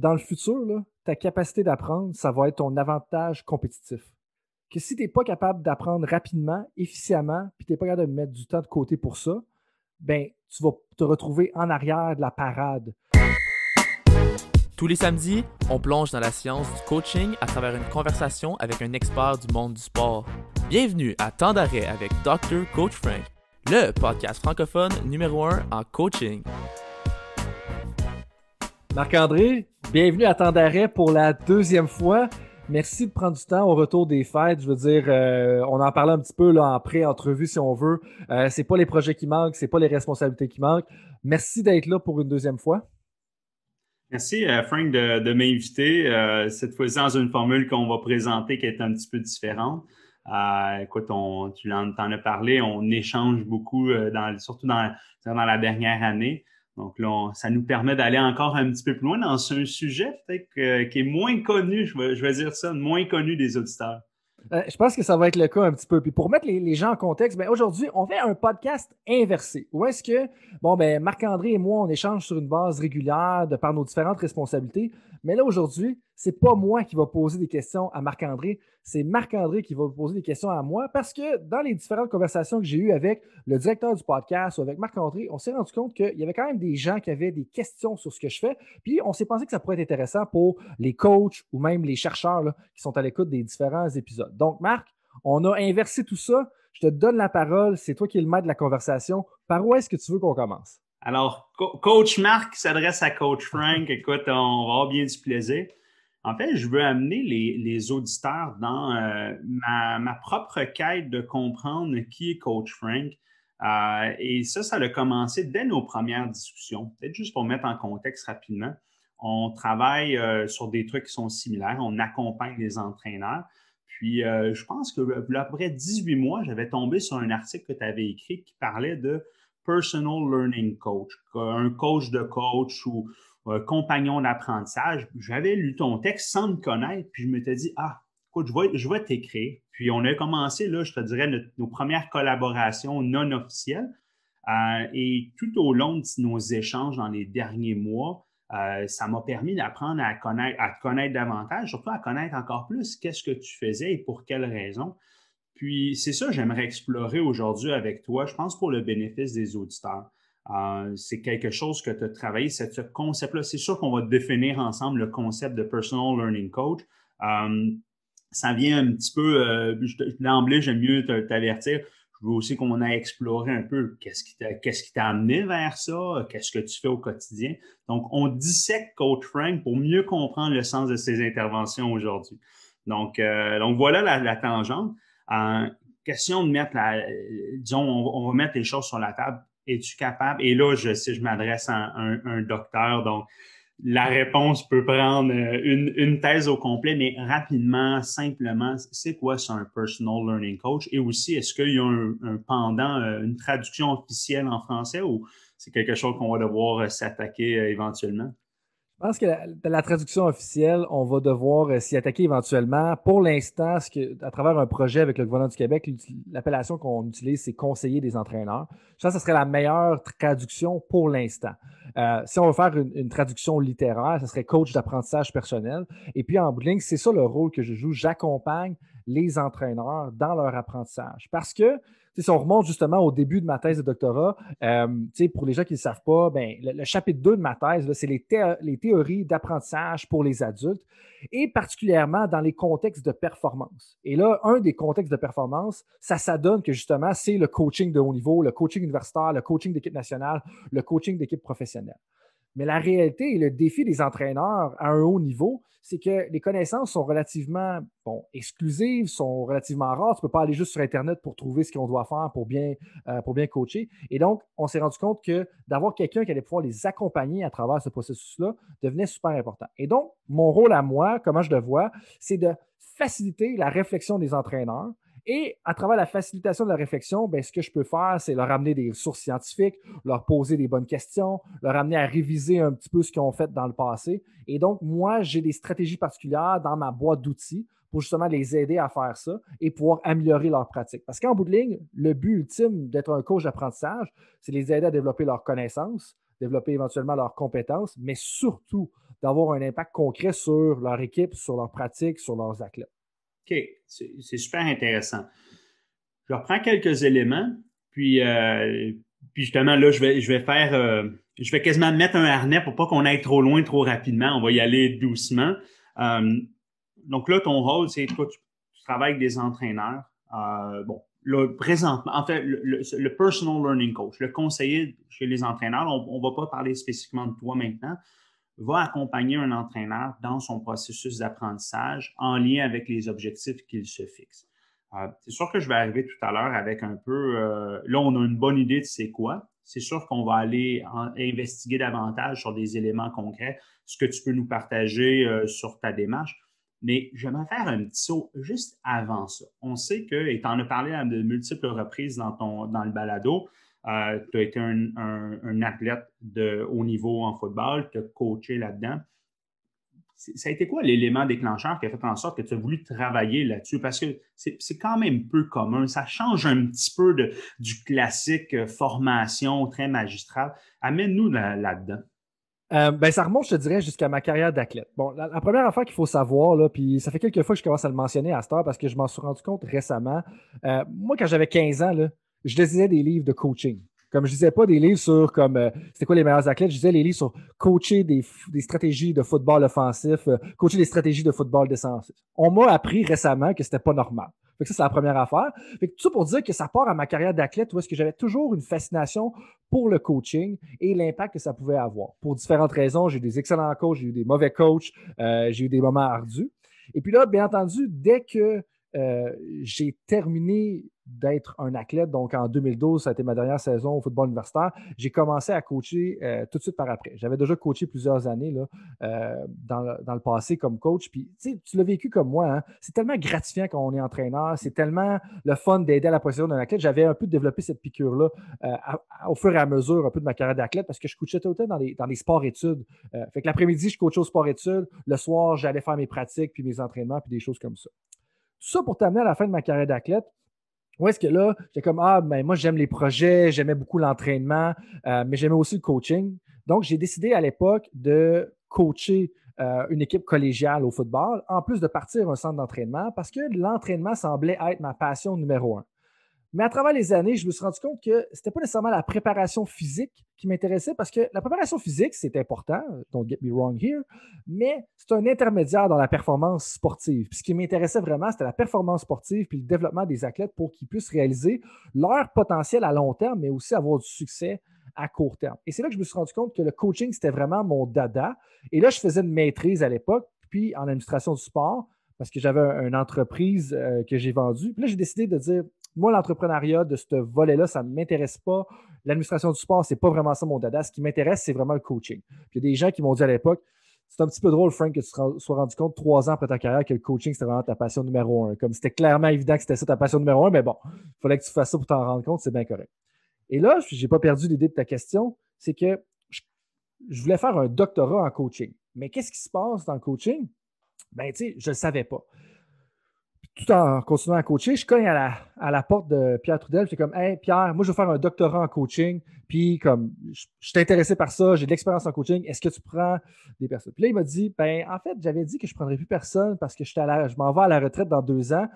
dans le futur, ta capacité d'apprendre, ça va être ton avantage compétitif. Que si tu n'es pas capable d'apprendre rapidement, efficiemment, puis tu n'es pas capable de mettre du temps de côté pour ça, ben, tu vas te retrouver en arrière de la parade. Tous les samedis, on plonge dans la science du coaching à travers une conversation avec un expert du monde du sport. Bienvenue à Temps d'arrêt avec Dr. Coach Frank, le podcast francophone numéro un en coaching. Marc-André, bienvenue à Temps d'arrêt pour la deuxième fois. Merci de prendre du temps au retour des fêtes. Je veux dire, euh, on en parlait un petit peu là, en pré-entrevue si on veut. Euh, c'est pas les projets qui manquent, c'est pas les responsabilités qui manquent. Merci d'être là pour une deuxième fois. Merci, euh, Frank, de, m'inviter. cette fois-ci, dans une formule qu'on va présenter qui est un petit peu différente. tu en, en, as parlé, on échange beaucoup, surtout dans la dernière année. Donc là, ça nous permet d'aller encore un petit peu plus loin dans un sujet peut-être qui est moins connu, je vais, dire ça, moins connu des auditeurs. Euh, je pense que ça va être le cas un petit peu. Puis pour mettre les, gens en contexte, ben aujourd'hui, on fait un podcast inversé. Où est-ce que, bon, ben Marc-André et moi, on échange sur une base régulière de par nos différentes responsabilités. Mais là, aujourd'hui, c'est pas moi qui va poser des questions à Marc-André, c'est Marc-André qui va poser des questions à moi parce que dans les différentes conversations que j'ai eues avec le directeur du podcast ou avec Marc-André, on s'est rendu compte qu'il y avait quand même des gens qui avaient des questions sur ce que je fais. Puis on s'est pensé que ça pourrait être intéressant pour les coachs ou même les chercheurs qui sont à l'écoute des différents épisodes. Donc, Marc, on a inversé tout ça. Je te donne la parole. C'est toi qui es le maître de la conversation. Par où est-ce que tu veux qu'on commence? Alors, coach Marc s'adresse à coach Frank. Écoute, on va avoir bien du plaisir. En fait, je veux amener les, auditeurs dans euh, ma, propre quête de comprendre qui est coach Frank. Euh, et ça, ça a commencé dès nos premières discussions. Peut-être juste pour mettre en contexte rapidement. On travaille euh, sur des trucs qui sont similaires. On accompagne les entraîneurs. Puis, je pense que après 18 mois, j'avais tombé sur un article que tu avais écrit qui parlait de personal learning coach, un coach de coach ou euh, compagnon d'apprentissage. J'avais lu ton texte sans me connaître, puis je m'étais dit, ah, écoute, je vais, je vais t'écrire. Puis on a commencé, là, je te dirais, nos premières collaborations non officielles. Euh, et tout au long de nos échanges dans les derniers mois, euh, ça m'a permis d'apprendre à, connaître, à te connaître davantage, surtout à connaître encore plus qu'est-ce que tu faisais et pour quelles raisons. Puis c'est ça que j'aimerais explorer aujourd'hui avec toi, je pense pour le bénéfice des auditeurs. Euh, c'est quelque chose que tu as travaillé, ce concept-là. C'est sûr qu'on va définir ensemble le concept de personal learning coach. Euh, ça vient un petit peu, euh, d'emblée, j'aime mieux t'avertir. Je veux aussi qu'on ait exploré un peu qu'est-ce qui t'a amené vers ça, qu'est-ce que tu fais au quotidien. Donc, on dissèque Coach Frank pour mieux comprendre le sens de ses interventions aujourd'hui. Donc voilà la tangente question de mettre la, disons, on, va mettre les choses sur la table. Es-tu capable? Et là, je sais, je m'adresse à un, docteur, donc la réponse peut prendre euh, une, thèse au complet, mais rapidement, simplement, c'est quoi c'est un personal learning coach? Et aussi, est-ce qu'il y a un, pendant, euh, une traduction officielle en français ou c'est quelque chose qu'on va devoir euh, s'attaquer éventuellement? Je pense que la, traduction officielle, on va devoir euh, s'y attaquer éventuellement. Pour l'instant, à travers un projet avec le gouvernement du Québec, l'appellation qu'on utilise, c'est conseiller des entraîneurs. Je pense que ce serait la meilleure traduction pour l'instant. Euh, si on veut faire une, traduction littéraire, ce serait coach d'apprentissage personnel. Et puis en bout c'est ça le rôle que je joue. J'accompagne les entraîneurs dans leur apprentissage. Parce que si on remonte justement au début de ma thèse de doctorat, euh, pour les gens qui ne savent pas, ben, le, chapitre 2 de ma thèse, c'est les, les, théories d'apprentissage pour les adultes et particulièrement dans les contextes de performance. Et là, un des contextes de performance, ça s'adonne que justement, c'est le coaching de haut niveau, le coaching universitaire, le coaching d'équipe nationale, le coaching d'équipe professionnelle. Mais la réalité et le défi des entraîneurs à un haut niveau, c'est que les connaissances sont relativement exclusives, sont relativement rares. Tu ne peux pas aller juste sur Internet pour trouver ce qu'on doit faire pour bien, euh, pour bien coacher. Et donc, on s'est rendu compte que d'avoir quelqu'un qui allait pouvoir les accompagner à travers ce processus-là devenait super important. Et donc, mon rôle à moi, comment je le vois, c'est de faciliter la réflexion des entraîneurs et à travers la facilitation de la réflexion, ben, ce que je peux faire, c'est leur amener des ressources scientifiques, leur poser des bonnes questions, leur amener à réviser un petit peu ce qu'ils ont fait dans le passé. Et donc, moi, j'ai des stratégies particulières dans ma boîte d'outils pour justement les aider à faire ça et pouvoir améliorer leur pratique. Parce qu'en bout de ligne, le but ultime d'être un coach d'apprentissage, c'est les aider à développer leurs connaissances, développer éventuellement leurs compétences, mais surtout d'avoir un impact concret sur leur équipe, sur leur pratique, sur leurs athlètes. OK, c'est super intéressant. Je reprends quelques éléments, puis, euh, puis justement, là, je vais, je vais faire, euh, je vais quasiment mettre un harnais pour pas qu'on aille trop loin trop rapidement. On va y aller doucement. Euh, donc là, ton rôle, c'est toi, tu, travailles avec des entraîneurs. bon, là, présentement, en fait, le, personal learning coach, le conseiller chez les entraîneurs, on ne va pas parler spécifiquement de toi maintenant, va accompagner un entraîneur dans son processus d'apprentissage en lien avec les objectifs qu'il se fixe. Euh, c'est sûr que je vais arriver tout à l'heure avec un peu, euh, là, on a une bonne idée de c'est quoi. C'est sûr qu'on va aller investiguer davantage sur des éléments concrets, ce que tu peux nous partager euh, sur ta démarche. Mais j'aimerais faire un petit saut juste avant ça. On sait que, et tu en as parlé de multiples reprises dans, ton, dans le balado, euh, tu as été un, athlète de haut niveau en football, tu as coaché là-dedans. Ça a été quoi l'élément déclencheur qui a fait en sorte que tu as voulu travailler là-dessus? Parce que c'est quand même peu commun. Ça change un petit peu du classique euh, formation très magistrale. Amène-nous là-dedans. Euh, ben, ça remonte, je te dirais, jusqu'à ma carrière d'athlète. Bon, la, première affaire qu'il faut savoir, là, puis ça fait quelques fois que je commence à le mentionner à cette heure parce que je m'en suis rendu compte récemment. Moi, quand j'avais 15 ans, là, je lisais des livres de coaching. Comme je disais pas des livres sur comme euh, c'était quoi les meilleurs athlètes, je disais les livres sur coacher des, stratégies de football offensif, coacher des stratégies de football défensif. On m'a appris récemment que c'était pas normal. Fait que ça, c'est la première affaire. Tout ça pour dire que ça part à ma carrière d'athlète où est-ce que j'avais toujours une fascination pour le coaching et l'impact que ça pouvait avoir. Pour différentes raisons, j'ai eu des excellents coachs, j'ai eu des mauvais coachs, euh, j'ai eu des moments ardus. Et puis là, bien entendu, dès que euh, j'ai terminé d'être un athlète. Donc, en 2012, ça a été ma dernière saison au football universitaire. J'ai commencé à coacher euh, tout de suite par après. J'avais déjà coaché plusieurs années euh, dans, le, passé comme coach. Puis, tu l'as vécu comme moi. Hein. C'est tellement gratifiant quand on est entraîneur. C'est tellement le fun d'aider à la position d'un athlète. J'avais un peu développé cette piqûre-là au fur et à mesure un peu de ma carrière d'athlète parce que je coachais tout le temps dans les, dans les sports-études. fait que l'après-midi, je coachais au sport-études. Le soir, j'allais faire mes pratiques, puis mes entraînements, puis des choses comme ça. Tout ça pour t'amener à la fin de ma carrière d'athlète. Où est-ce que là, j'étais comme Ah, ben moi, j'aime les projets, j'aimais beaucoup l'entraînement, euh, mais j'aimais aussi le coaching. Donc, j'ai décidé à l'époque de coacher euh, une équipe collégiale au football, en plus de partir un centre d'entraînement, parce que l'entraînement semblait être ma passion numéro un. Mais à travers les années, je me suis rendu compte que ce n'était pas nécessairement la préparation physique qui m'intéressait parce que la préparation physique, c'est important, don't get me wrong here, mais c'est un intermédiaire dans la performance sportive. Ce qui m'intéressait vraiment, c'était la performance sportive puis le développement des athlètes pour qu'ils puissent réaliser leur potentiel à long terme, mais aussi avoir du succès à court terme. Et c'est là que je me suis rendu compte que le coaching, c'était vraiment mon dada. Et là, je faisais une maîtrise à l'époque, puis en administration du sport, parce que j'avais une entreprise euh, que j'ai vendue. Puis là, j'ai décidé de dire, moi, l'entrepreneuriat de ce volet-là, ça ne m'intéresse pas. L'administration du sport, ce n'est pas vraiment ça mon dada. Ce qui m'intéresse, c'est vraiment le coaching. il y a des gens qui m'ont dit à l'époque, c'est un petit peu drôle, Frank, que tu sois rendu compte trois ans après ta carrière que le coaching, c'était vraiment ta passion numéro un. Comme c'était clairement évident que c'était ça ta passion numéro un, mais bon, il fallait que tu fasses ça pour t'en rendre compte, c'est bien correct. Et là, je n'ai pas perdu l'idée de ta question, c'est que je, voulais faire un doctorat en coaching. Mais qu'est-ce qui se passe dans le coaching? Ben, tu sais, je ne le savais pas tout en continuant à coacher, je cogne à la, à la porte de Pierre Trudel. Je suis comme, hey, Pierre, moi, je veux faire un doctorat en coaching. Puis, comme, je, suis intéressé par ça, j'ai de l'expérience en coaching. Est-ce que tu prends des personnes? Puis là, il m'a dit, ben, en fait, j'avais dit que je ne prendrais plus personne parce que je, je m'en vais à la retraite dans deux ans.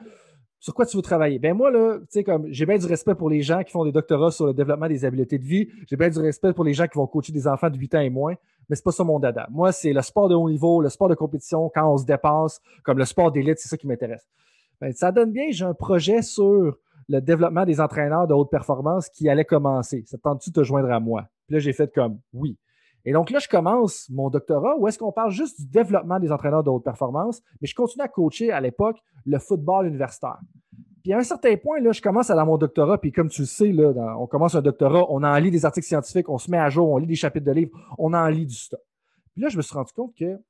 Sur quoi tu veux travailler? Ben, moi, là, tu sais, comme, j'ai bien du respect pour les gens qui font des doctorats sur le développement des habiletés de vie. J'ai bien du respect pour les gens qui vont coacher des enfants de 8 ans et moins mais c'est pas ça mon dada. Moi, c'est le sport de haut niveau, le sport de compétition, quand on se dépasse, comme le sport d'élite, c'est ça qui m'intéresse. Ben, ça donne bien, j'ai un projet sur le développement des entraîneurs de haute performance qui allait commencer. Ça tente-tu de te joindre à moi? Puis là, j'ai fait comme oui. Et donc là, je commence mon doctorat où est-ce qu'on parle juste du développement des entraîneurs de haute performance, mais je continue à coacher à l'époque le football universitaire. Puis à un certain point, là, je commence à dans mon doctorat, puis comme tu le sais, là, on commence un doctorat, on en lit des articles scientifiques, on se met à jour, on lit des chapitres de livres, on en lit du stock. Puis là, je me suis rendu compte qu'il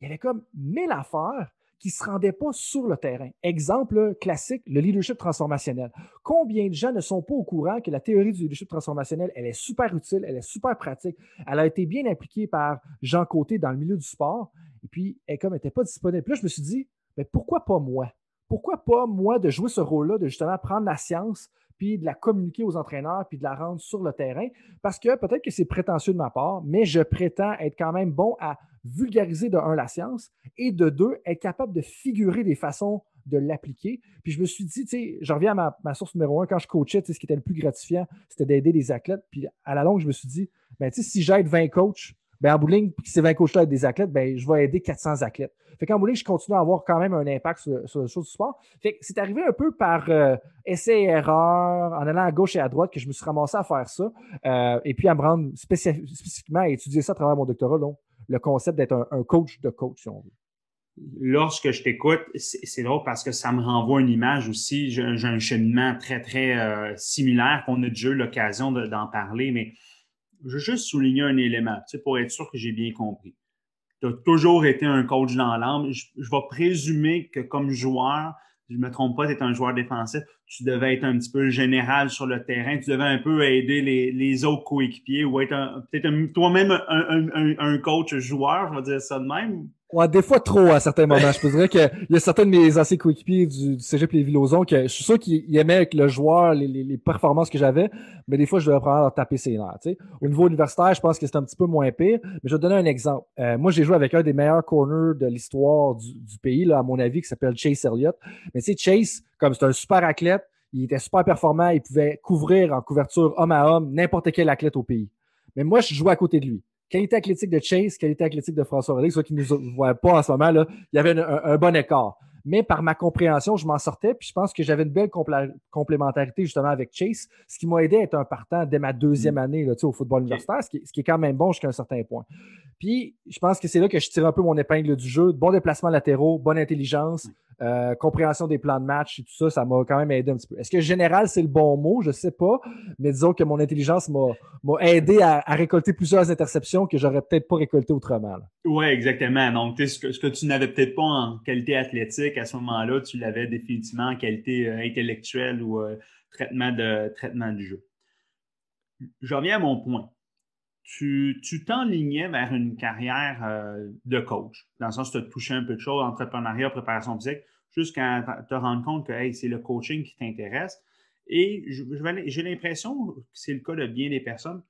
y avait comme mille affaires qui ne se rendaient pas sur le terrain. Exemple classique, le leadership transformationnel. Combien de gens ne sont pas au courant que la théorie du leadership transformationnel, elle est super utile, elle est super pratique. Elle a été bien appliquée par Jean Côté dans le milieu du sport. Et puis, elle comme n'était pas disponible. Puis là, je me suis dit, mais pourquoi pas moi? Pourquoi pas moi de jouer ce rôle-là, de justement prendre la science, puis de la communiquer aux entraîneurs, puis de la rendre sur le terrain. Parce que peut-être que c'est prétentieux de ma part, mais je prétends être quand même bon à vulgariser de un la science et de deux être capable de figurer des façons de l'appliquer. Puis je me suis dit, tu sais, je reviens à ma, source numéro un, quand je coachais, ce qui était le plus gratifiant, c'était d'aider les athlètes. Puis à la longue, je me suis dit, ben, si j'aide 20 coachs, ben, en bowling, puis ces 20 coachs-là des athlètes, ben, je vais aider 400 athlètes. Fait qu'en bowling, je continue à avoir quand même un impact sur, sur les choses du sport. Fait que c'est arrivé un peu par euh, essai et erreur, en allant à gauche et à droite, que je me suis ramassé à faire ça. Euh, et puis à me rendre spécifiquement à étudier ça à travers mon doctorat, donc le concept d'être un, un, coach de coach, si on veut lorsque je t'écoute, c'est drôle parce que ça me renvoie une image aussi. J'ai un cheminement très, très euh, similaire qu'on a déjà eu l'occasion d'en parler, mais je veux juste souligner un élément, pour être sûr que j'ai bien compris. Tu as toujours été un coach dans l'âme. Je, vais présumer que comme joueur, je ne me trompe pas, tu es un joueur défensif, tu devais être un petit peu général sur le terrain, tu devais un peu aider les, les autres coéquipiers ou être peut-être toi-même un, un, un, coach joueur, je vais dire ça de même. Ouais, des fois trop à certains moments. je peux dire qu'il y a certains de mes anciens coéquipiers du, du Cégep les que je suis sûr qu'ils aimaient avec le joueur les, performances que j'avais, mais des fois je devais prendre leur taper ses nerfs. Au niveau universitaire, je pense que c'est un petit peu moins pire, mais je vais te donner un exemple. Euh, moi, j'ai joué avec un des meilleurs corners de l'histoire du, pays, à mon avis, qui s'appelle Chase Elliott. Mais tu sais, Chase, comme c'est un super athlète, il était super performant, il pouvait couvrir en couverture homme à homme n'importe quel athlète au pays. Mais moi, je jouais à côté de lui qualité athlétique de Chase, qualité athlétique de François Rodrigue, ceux qui ne nous voient pas en ce moment, là, il y avait un, bon écart. Mais par ma compréhension, je m'en sortais, puis je pense que j'avais une belle complémentarité justement avec Chase, ce qui m'a aidé à être un partant dès ma deuxième mm. année là, au football universitaire, ce qui, ce qui, est quand même bon jusqu'à un certain point. Puis je pense que c'est là que je tire un peu mon épingle du jeu. Bon déplacement latéraux, bonne intelligence, mm. Euh, compréhension des plans de match et tout ça, ça m'a quand même aidé un petit peu. Est-ce que général, c'est le bon mot? Je sais pas, mais disons que mon intelligence m'a aidé à, récolter plusieurs interceptions que j'aurais peut-être pas récoltées autrement. Oui, exactement. Donc, ce que, ce que tu n'avais peut-être pas en qualité athlétique à ce moment-là, tu l'avais définitivement en qualité euh, intellectuelle ou euh, traitement, de, traitement du jeu. Je reviens à mon point tu t'enlignais vers une carrière euh, de coach, dans le sens où tu as touché un peu de choses, entrepreneuriat, préparation physique, jusqu'à te rendre compte que c'est le coaching qui t'intéresse. Et j'ai l'impression que c'est le cas de bien des personnes.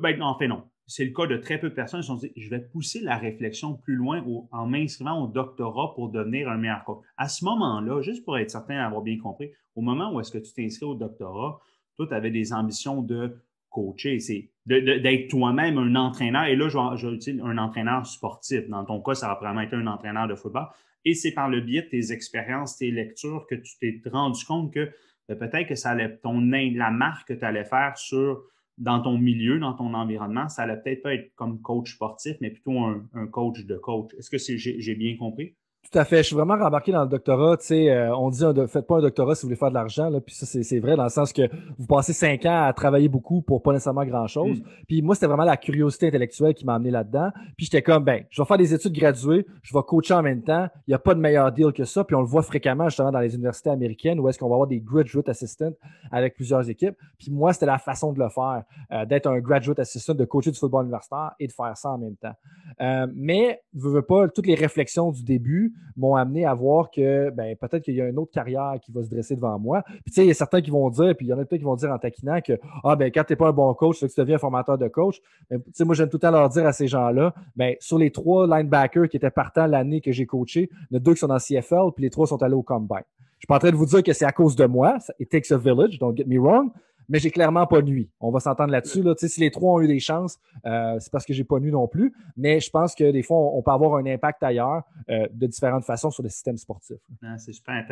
Ben, en fait, non. C'est le cas de très peu de personnes qui se sont dit je vais pousser la réflexion plus loin en m'inscrivant au doctorat pour devenir un meilleur coach. À ce moment-là, juste pour être certain d'avoir bien compris, au moment où est-ce que tu t'inscris au doctorat, toi, tu avais des ambitions de coacher, c'est d'être toi-même un entraîneur. Et là, je, je un entraîneur sportif. Dans ton cas, ça va probablement être un entraîneur de football. Et c'est par le biais de tes expériences, tes lectures, que tu t'es rendu compte que ben, peut-être que ça allait, ton, la marque que tu allais faire sur, dans ton milieu, dans ton environnement, ça allait peut-être pas être comme coach sportif, mais plutôt un coach de coach. Est-ce que j'ai bien compris? Tout à fait. Je suis vraiment rembarqué dans le doctorat. Tu sais, euh, on dit faites pas un doctorat si vous voulez faire de l'argent. Là. Puis ça, c'est vrai dans le sens que vous passez cinq ans à travailler beaucoup pour pas nécessairement grand-chose. Mm. Puis moi, c'était vraiment la curiosité intellectuelle qui m'a amené là-dedans. Puis j'étais comme, ben, je vais faire des études graduées, je vais coacher en même temps. Il n'y a pas de meilleur deal que ça. Puis on le voit fréquemment justement dans les universités américaines où est-ce qu'on va avoir des graduate assistants avec plusieurs équipes. Puis moi, c'était la façon de le faire, euh, d'être un graduate assistant, de coacher du football universitaire et de faire ça en même temps. Euh, mais, je veux pas, toutes les réflexions du début m'ont amené à voir que ben, peut-être qu'il y a une autre carrière qui va se dresser devant moi. Puis tu sais, il y a certains qui vont dire, puis il y en a peut-être qui vont dire en taquinant que Ah ben quand tu n'es pas un bon coach, que tu deviens un formateur de coach. Tu sais, moi, j'aime tout le temps leur dire à ces gens-là, ben, sur les trois linebackers qui étaient partants l'année que j'ai coaché, il y en a deux qui sont dans CFL, puis les trois sont allés au combine. Je suis pas en train de vous dire que c'est à cause de moi. It takes a village, don't get me wrong mais j'ai clairement pas nuit. On va s'entendre là-dessus. Là. Si les trois ont eu des chances, euh, c'est parce que j'ai pas nu non plus. Mais je pense que des fois, on, peut avoir un impact ailleurs euh, de différentes façons sur le système sportif. Ah, c'est super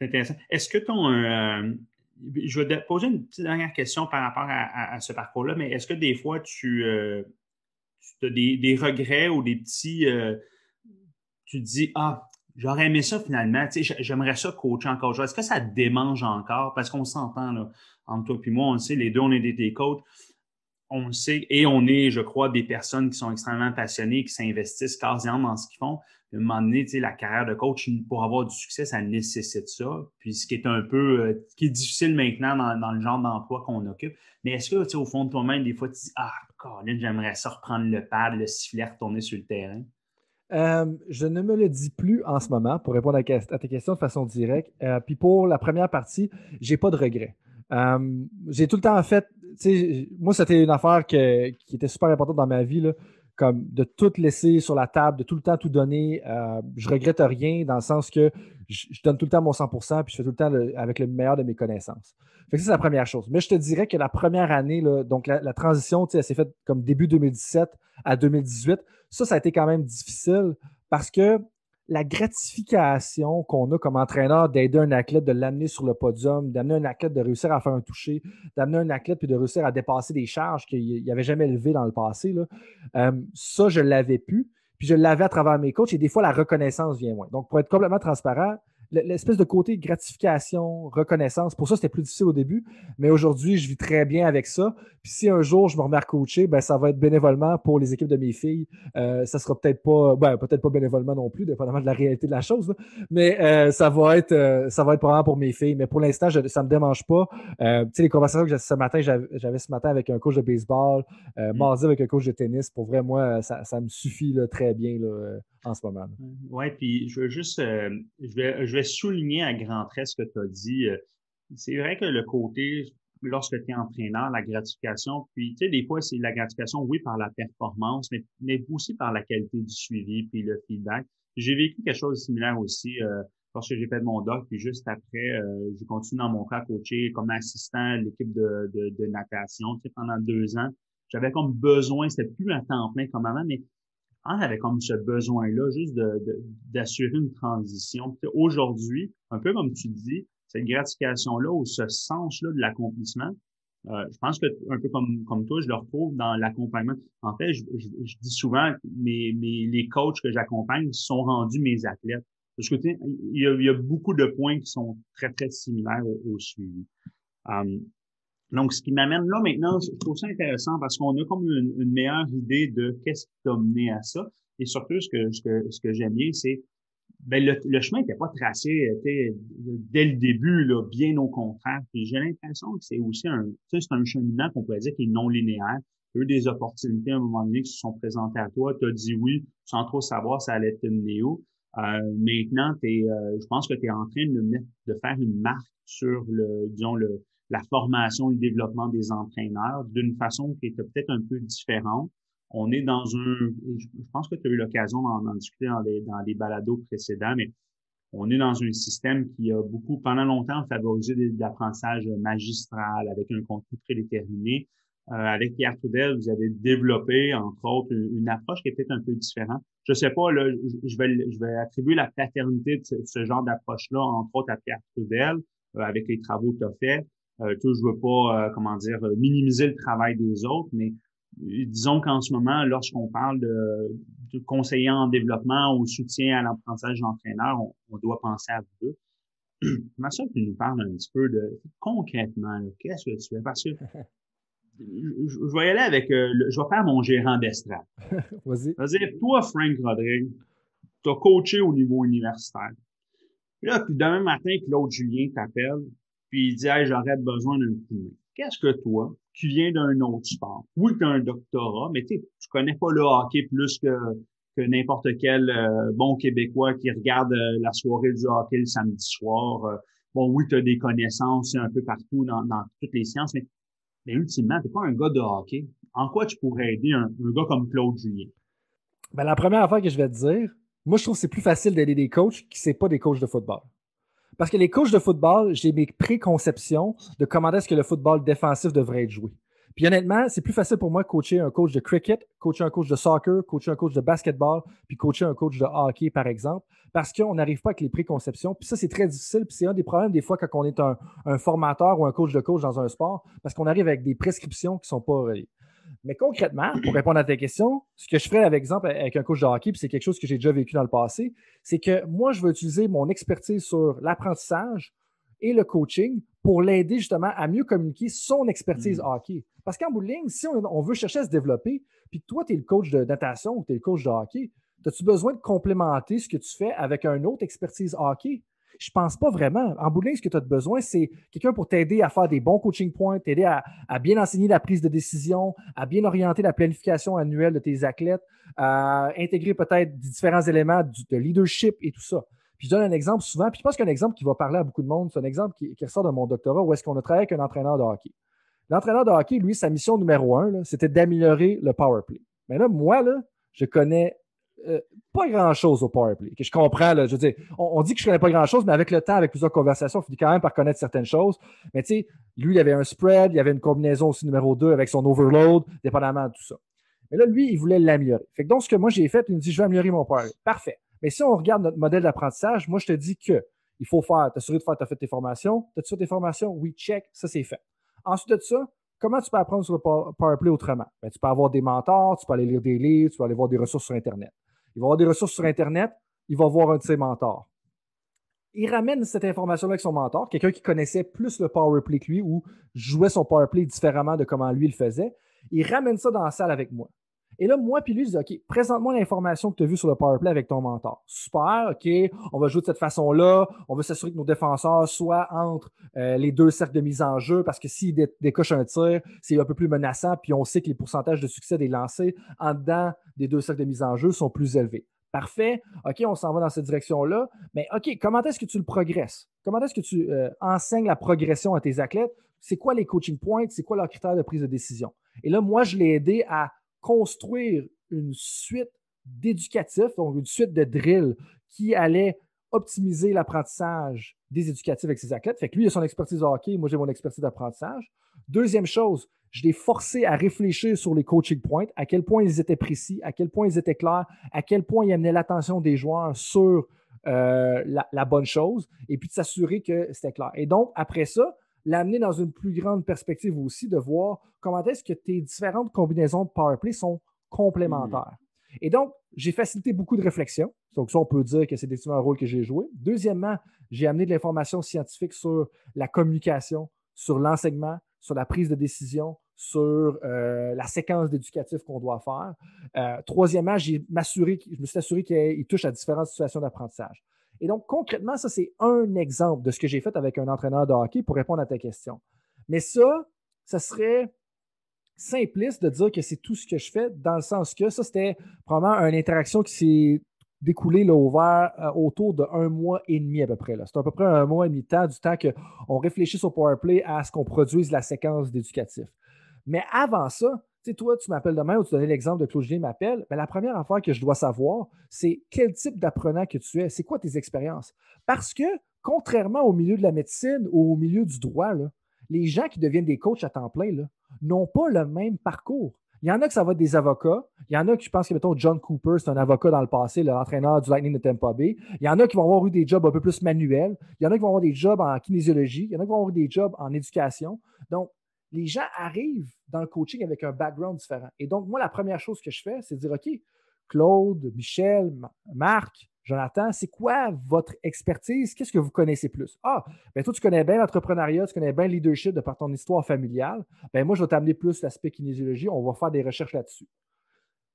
intéressant. Est-ce que ton. Euh, je vais te poser une petite dernière question par rapport à, ce parcours-là, mais est-ce que des fois tu, as des, regrets ou des petits. tu te dis, ah, J'aurais aimé ça finalement. J'aimerais ça coacher encore. Est-ce que ça te démange encore? Parce qu'on s'entend, là, entre toi et moi, on sait, les deux, on est des, coachs. On le sait. Et on est, je crois, des personnes qui sont extrêmement passionnées, qui s'investissent quasiment dans ce qu'ils font. À un moment donné, la carrière de coach, pour avoir du succès, ça nécessite ça. Puis ce qui est un peu, euh, qui est difficile maintenant dans, le genre d'emploi qu'on occupe. Mais est-ce que, au fond de toi-même, des fois, tu dis, ah, Colin, j'aimerais ça reprendre le pad, le sifflet, retourner sur le terrain? Euh, je ne me le dis plus en ce moment pour répondre à, ta question de façon directe. Euh, puis pour la première partie, j'ai pas de regrets. Euh, j'ai tout le temps fait, moi, c'était une affaire qui était super importante dans ma vie, comme de tout laisser sur la table, de tout le temps tout donner. Euh, je regrette rien dans le sens que je, donne tout le temps mon 100% puis je fais tout le temps avec le meilleur de mes connaissances. Fait ça, c'est la première chose. Mais je te dirais que la première année, donc la, la transition, elle s'est faite comme début 2017 à 2018. Ça, ça a été quand même difficile parce que la gratification qu'on a comme entraîneur d'aider un athlète, de l'amener sur le podium, d'amener un athlète de réussir à faire un toucher, d'amener un athlète puis de réussir à dépasser des charges qu'il n'avait jamais levées dans le passé, là. Euh, ça, je l'avais pu. Puis je l'avais à travers mes coachs et des fois, la reconnaissance vient moins. Donc, pour être complètement transparent, l'espèce de côté gratification, reconnaissance. Pour ça, c'était plus difficile au début, mais aujourd'hui, je vis très bien avec ça. Puis si un jour je me remets à coacher, ben ça va être bénévolement pour les équipes de mes filles. Euh, ça sera peut-être pas, ben, peut-être pas bénévolement non plus, dépendamment de la réalité de la chose, mais euh, ça va être, euh, ça va être probablement pour mes filles. Mais pour l'instant, ça me dérange pas. Euh, tu sais, les conversations que j'ai ce matin, j'avais ce matin avec un coach de baseball, euh, mm. mardi avec un coach de tennis. Pour vrai, moi, ça, ça me suffit là, très bien là, en ce moment. Oui, puis je veux juste, je vais, je vais souligner à grand trait ce que tu as dit. C'est vrai que le côté lorsque tu es entraîneur, la gratification, puis tu sais, des fois, c'est la gratification, oui, par la performance, mais, mais aussi par la qualité du suivi, puis le feedback. J'ai vécu quelque chose de similaire aussi euh, lorsque j'ai fait mon doc, puis juste après, euh, j'ai continué dans mon cas à coacher comme assistant à l'équipe de, de, de, natation, tu sais, pendant deux ans. J'avais comme besoin, c'était plus un temps plein comme avant, mais on avait comme ce besoin-là juste d'assurer de, une transition. Aujourd'hui, un peu comme tu dis, cette gratification-là ou ce sens-là de l'accomplissement, euh, je pense que un peu comme, comme toi, je le retrouve dans l'accompagnement. En fait, je, dis souvent, mes, mes, les coachs que j'accompagne sont rendus mes athlètes. Parce que il y, a, il y a beaucoup de points qui sont très, très similaires au, suivi. Um, donc, ce qui m'amène là maintenant, je trouve ça intéressant parce qu'on a comme une, meilleure idée de qu'est-ce qui t'a mené à ça. Et surtout, ce que, ce que, ce que j'aime bien, c'est ben le, chemin n'était pas tracé était, dès le début, là, bien au contraire. Puis j'ai l'impression que c'est aussi un, c'est un cheminement qu'on pourrait dire qui est non linéaire. Tu as eu des opportunités à un moment donné qui se sont présentées à toi. Tu as dit oui sans trop savoir ça allait te mener où. Euh, maintenant, es, euh, je pense que tu es en train de, mettre, de faire une marque sur le, disons, le, la formation, le développement des entraîneurs d'une façon qui est peut-être un peu différente on est dans un, je pense que tu as eu l'occasion d'en discuter dans les, dans les balados précédents, mais on est dans un système qui a beaucoup, pendant longtemps, favorisé l'apprentissage magistral avec un contenu prédéterminé. Euh, avec Pierre Trudel, vous avez développé, entre autres, une, approche qui est peut-être un peu différente. Je sais pas, là, je vais, je vais attribuer la paternité de ce, genre d'approche-là, entre autres, à Pierre Trudel, euh, avec les travaux que tu as faits. Euh, je veux pas, euh, comment dire, minimiser le travail des autres, mais disons qu'en ce moment, lorsqu'on parle de, de conseiller en développement ou soutien à l'apprentissage d'entraîneur, on, doit penser à vous deux. Comment ça tu nous parles un petit peu de concrètement, qu'est-ce que tu fais? Parce que je, vais y aller avec, euh, je vais faire mon gérant d'estrade. Vas-y. C'est-à-dire, toi, Frank Rodrigue, tu as coaché au niveau universitaire. Puis là, puis demain matin, Claude Julien t'appelle, puis il dit, hey, j'aurais besoin d'un coup. Qu'est-ce que toi, tu viens d'un autre sport. Oui, tu as un doctorat, mais tu connais pas le hockey plus que, que n'importe quel euh, bon Québécois qui regarde euh, la soirée du hockey le samedi soir. Euh, bon, oui, tu as des connaissances un peu partout dans, dans toutes les sciences, mais, mais ultimement, tu pas un gars de hockey. En quoi tu pourrais aider un, un gars comme Claude Julien? Ben, la première affaire que je vais te dire, moi, je trouve que c'est plus facile d'aider des coachs qui ne sont pas des coachs de football. Parce que les coachs de football, j'ai mes préconceptions de comment est-ce que le football défensif devrait être joué. Puis honnêtement, c'est plus facile pour moi de coacher un coach de cricket, coacher un coach de soccer, coacher un coach de basketball, puis coacher un coach de hockey, par exemple, parce qu'on n'arrive pas avec les préconceptions. Puis ça, c'est très difficile. Puis c'est un des problèmes des fois quand on est un, formateur ou un coach de coach dans un sport, parce qu'on arrive avec des prescriptions qui ne sont pas reliées. Mais concrètement, pour répondre à ta question, ce que je ferais, avec exemple, avec un coach de hockey, puis c'est quelque chose que j'ai déjà vécu dans le passé, c'est que moi, je veux utiliser mon expertise sur l'apprentissage et le coaching pour l'aider justement à mieux communiquer son expertise hmm. hockey. Parce qu'en bout de ligne, si on, veut chercher à se développer, puis toi, tu es le coach de natation ou tu es le coach de hockey, as-tu besoin de complémenter ce que tu fais avec un autre expertise hockey? Je pense pas vraiment. En bout de ligne, ce que tu as besoin, c'est quelqu'un pour t'aider à faire des bons coaching points, t'aider à, bien enseigner la prise de décision, à bien orienter la planification annuelle de tes athlètes, à intégrer peut-être différents éléments de leadership et tout ça. Puis je donne un exemple souvent, puis je pense qu'un exemple qui va parler à beaucoup de monde, c'est un exemple qui, ressort de mon doctorat où est-ce qu'on a travaillé avec un entraîneur de hockey. L'entraîneur de hockey, lui, sa mission numéro un, c'était d'améliorer le power play. Mais là, moi, là, je connais euh, pas grand-chose au powerplay. Je comprends, je veux dire, on, dit que je connais pas grand-chose, mais avec le temps, avec plusieurs conversations, il finit quand même par connaître certaines choses. Mais tu sais, lui, il avait un spread, il avait une combinaison aussi numéro 2 avec son overload, dépendamment de tout ça. Mais là, lui, il voulait l'améliorer. Fait que donc, ce que moi j'ai fait, il me dit, je vais améliorer mon powerplay. Parfait. Mais si on regarde notre modèle d'apprentissage, moi, je te dis que il faut faire, t'assurer de faire, tu as fait tes formations. T'as-tu fait tes formations? Oui, check, ça c'est fait. Ensuite de ça, comment tu peux apprendre sur le powerplay autrement? Ben, tu peux avoir des mentors, tu peux aller lire des livres, tu peux aller voir des ressources sur Internet. Il va avoir des ressources sur Internet, il va voir un de ses mentors. Il ramène cette information-là avec son mentor, quelqu'un qui connaissait plus le powerplay que lui ou jouait son powerplay différemment de comment lui le faisait. Il ramène ça dans la salle avec moi. Et là, moi puis lui, je dis OK, présente-moi l'information que tu as vue sur le powerplay avec ton mentor. Super, OK, on va jouer de cette façon-là. On veut s'assurer que nos défenseurs soient entre euh, les deux cercles de mise en jeu parce que s'ils décochent un tir, c'est un peu plus menaçant. Puis on sait que les pourcentages de succès des lancers en dedans des deux cercles de mise en jeu sont plus élevés. Parfait. OK, on s'en va dans cette direction-là. Mais OK, comment est-ce que tu le progresses? Comment est-ce que tu euh, enseignes la progression à tes athlètes? C'est quoi les coaching points? C'est quoi leurs critères de prise de décision? Et là, moi, je l'ai aidé à construire une suite d'éducatifs, donc une suite de drills qui allait optimiser l'apprentissage des éducatifs avec ses athlètes. Fait que lui, il a son expertise hockey, moi j'ai mon expertise d'apprentissage. Deuxième chose, je l'ai forcé à réfléchir sur les coaching points, à quel point ils étaient précis, à quel point ils étaient clairs, à quel point ils amenaient l'attention des joueurs sur euh, la, bonne chose, et puis de s'assurer que c'était clair. Et donc, après ça, l'amener dans une plus grande perspective aussi, de voir comment est-ce que tes différentes combinaisons de powerplay sont complémentaires. Hmm. Et donc, j'ai facilité beaucoup de réflexions. Donc, ça, on peut dire que c'est un rôle que j'ai joué. Deuxièmement, j'ai amené de l'information scientifique sur la communication, sur l'enseignement, sur la prise de décision, sur euh, la séquence d'éducatif qu'on doit faire. Euh, troisièmement, j'ai m'assuré, je me suis assuré qu'il touche à différentes situations d'apprentissage. Et donc, concrètement, ça, c'est un exemple de ce que j'ai fait avec un entraîneur de hockey pour répondre à ta question. Mais ça, ça serait simpliste de dire que c'est tout ce que je fais, dans le sens que ça, c'était probablement une interaction qui s'est découlée là, euh, autour de un mois et demi à peu près. C'est à peu près un mois et demi de temps, du temps qu'on réfléchisse au PowerPlay à ce qu'on produise la séquence d'éducatif. Mais avant ça, sais, toi, tu m'appelles demain ou tu donnais l'exemple de Claude Julien m'appelle, mais la première affaire que je dois savoir, c'est quel type d'apprenant que tu es, c'est quoi tes expériences? Parce que, contrairement au milieu de la médecine ou au milieu du droit, les gens qui deviennent des coachs à temps plein n'ont pas le même parcours. Il y en a que ça va être des avocats. Il y en a qui, je pense que, mettons, John Cooper, c'est un avocat dans le passé, l'entraîneur du Lightning de Tampa Bay. Il y en a qui vont avoir eu des jobs un peu plus manuels. Il y en a qui vont avoir des jobs en kinésiologie. Il y en a qui vont avoir des jobs en éducation. Donc, les gens arrivent dans le coaching avec un background différent. Et donc, moi, la première chose que je fais, c'est de dire, OK, Claude, Michel, Marc, Jonathan, c'est quoi votre expertise? Qu'est-ce que vous connaissez plus? Ah, ben toi, tu connais bien l'entrepreneuriat, tu connais bien le leadership de par ton histoire familiale. Ben moi, je vais t'amener plus l'aspect kinésiologie, on va faire des recherches là-dessus.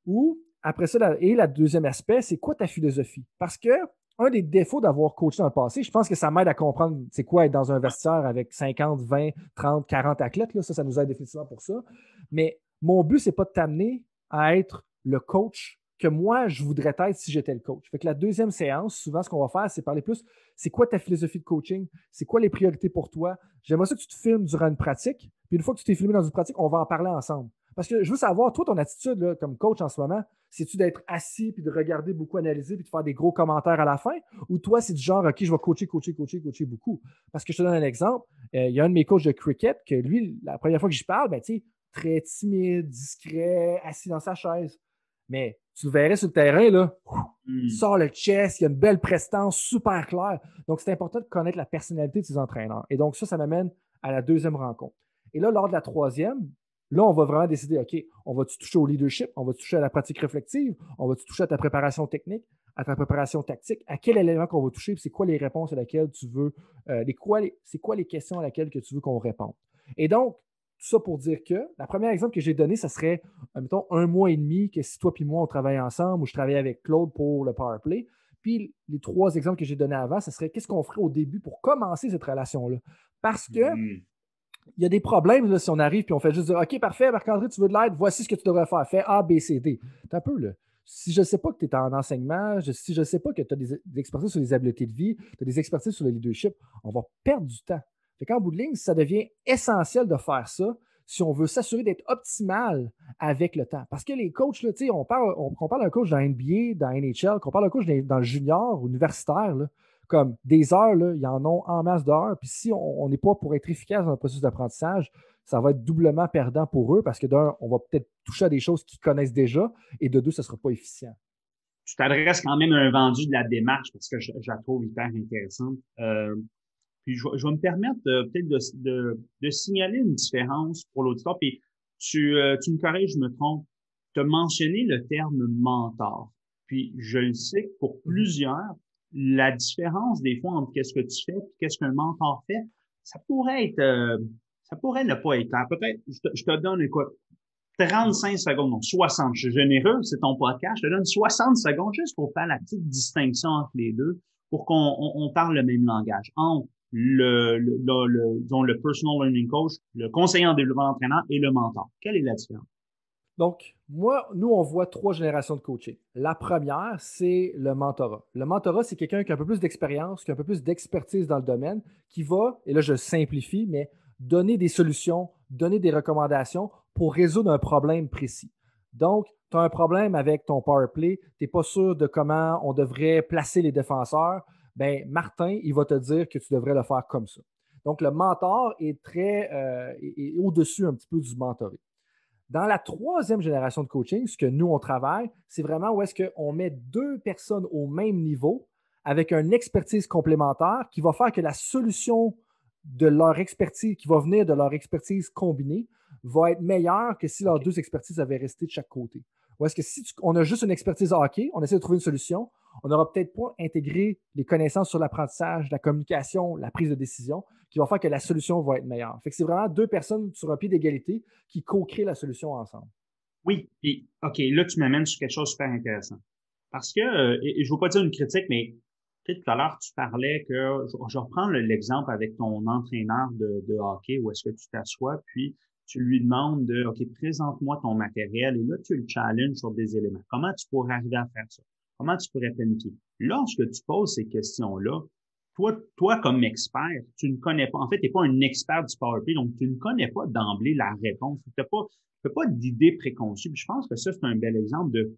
Ou, après ça, et le deuxième aspect, c'est quoi ta philosophie? Parce que un des défauts d'avoir coaché dans le passé, je pense que ça m'aide à comprendre c'est quoi être dans un vestiaire avec 50, 20, 30, 40 athlètes. Là. Ça, ça nous aide définitivement pour ça. Mais mon but, c'est pas de t'amener à être le coach que moi, je voudrais être si j'étais le coach. Fait que la deuxième séance, souvent, ce qu'on va faire, c'est parler plus, c'est quoi ta philosophie de coaching? C'est quoi les priorités pour toi? J'aimerais ça que tu te filmes durant une pratique. Puis une fois que tu t'es filmé dans une pratique, on va en parler ensemble. Parce que je veux savoir, toi, ton attitude comme coach en ce moment, c'est-tu d'être assis puis de regarder beaucoup, analyser puis de faire des gros commentaires à la fin? Ou toi, c'est du genre, OK, je vais coacher, coacher, coacher, coacher beaucoup? Parce que je te donne un exemple. Euh, il y a un de mes coachs de cricket que lui, la première fois que j'y parle, ben, tu très timide, discret, assis dans sa chaise. Mais tu le verrais sur le terrain, là, il hmm. sort le chest, il y a une belle prestance, super claire. Donc, c'est important de connaître la personnalité de ses entraîneurs. Et donc, ça, ça m'amène à la deuxième rencontre. Et là, lors de la troisième, Là, on va vraiment décider, OK, on va-tu toucher au leadership, on va toucher à la pratique réflexive, on va toucher à ta préparation technique, à ta préparation tactique, à quel élément qu'on va toucher, c'est quoi les réponses à laquelle tu veux, euh, c'est quoi les questions à laquelle que tu veux qu'on réponde? Et donc, tout ça pour dire que la première exemple que j'ai donné, ce serait, euh, mettons, un mois et demi que si toi et moi, on travaille ensemble ou je travaille avec Claude pour le PowerPlay. Puis les trois exemples que j'ai donnés avant, ce serait qu'est-ce qu'on ferait au début pour commencer cette relation-là? Parce que mmh il y a des problèmes là, si on arrive puis on fait juste dire OK, parfait, Marc-André, tu veux de l'aide, voici ce que tu devrais faire. Fais A, B, C, D. T'as un peu, là. Si je ne sais pas que tu es en enseignement, si je ne sais pas que tu as des, expertises sur les habiletés de vie, tu as des expertises sur le leadership, on va perdre du temps. Fait qu'en bout de ligne, ça devient essentiel de faire ça si on veut s'assurer d'être optimal avec le temps. Parce que les coachs, là, on parle, on, parle d'un coach dans NBA, dans NHL, qu'on parle d'un coach dans le junior, universitaire, comme des heures, là, ils en ont en masse d'heures. Puis si on n'est pas pour être efficace dans le processus d'apprentissage, ça va être doublement perdant pour eux parce que d'un, on va peut-être toucher à des choses qu'ils connaissent déjà et de deux, ce ne sera pas efficient. Tu t'adresses quand même à un vendu de la démarche parce que je, la trouve hyper intéressante. Euh, puis je, vais me permettre peut-être de, de, signaler une différence pour l'auditoire. Puis tu, euh, tu me corriges, je me trompe. Tu as mentionné le terme mentor. Puis je le sais que pour mm-hmm. plusieurs, la différence des fois entre qu'est-ce que tu fais et qu'est-ce qu'un mentor fait, ça pourrait être, euh, ça pourrait ne pas être clair. Peut-être, je te, donne, écoute, 35 secondes, non, 60. Je suis généreux, c'est ton podcast. Je te donne 60 secondes juste pour faire la petite distinction entre les deux, pour qu'on on, parle le même langage. Entre le, le, le personal learning coach, le conseiller en développement d'entraîneur et le mentor. Quelle est la différence? Donc, moi, nous, on voit trois générations de coaching. La première, c'est le mentorat. Le mentorat, c'est quelqu'un qui a un peu plus d'expérience, qui a un peu plus d'expertise dans le domaine, qui va, et là, je simplifie, mais donner des solutions, donner des recommandations pour résoudre un problème précis. Donc, tu as un problème avec ton power play, tu n'es pas sûr de comment on devrait placer les défenseurs, ben Martin, il va te dire que tu devrais le faire comme ça. Donc, le mentor est très euh, au-dessus un petit peu du mentoré. Dans la troisième génération de coaching, ce que nous, on travaille, c'est vraiment où est-ce qu'on met deux personnes au même niveau avec une expertise complémentaire qui va faire que la solution de leur expertise, qui va venir de leur expertise combinée, va être meilleure que si leurs deux expertises avaient resté de chaque côté. Ou est-ce que si on a juste une expertise hockey, on essaie de trouver une solution, on n'aura peut-être pas intégré les connaissances sur l'apprentissage, la communication, la prise de décision, qui va faire que la solution va être meilleure. Fait que c'est vraiment deux personnes sur un pied d'égalité qui co-créent la solution ensemble. Oui, puis OK, là, tu m'amènes sur quelque chose de super intéressant. Parce que, euh, et, je ne veux pas dire une critique, mais peut-être tout à l'heure, tu parlais que, je, reprends l'exemple avec ton entraîneur de, de hockey, où est-ce que tu t'assois, puis tu lui demandes de, OK, présente-moi ton matériel, et là, tu le challenges sur des éléments. Comment tu pourrais arriver à faire ça? Comment tu pourrais planifier? Lorsque tu poses ces questions-là, toi, toi, comme expert, tu ne connais pas, en fait, tu n'es pas un expert du PowerPoint, donc tu ne connais pas d'emblée la réponse. Tu n'as pas, pas d'idée préconçue. je pense que ça, c'est un bel exemple de,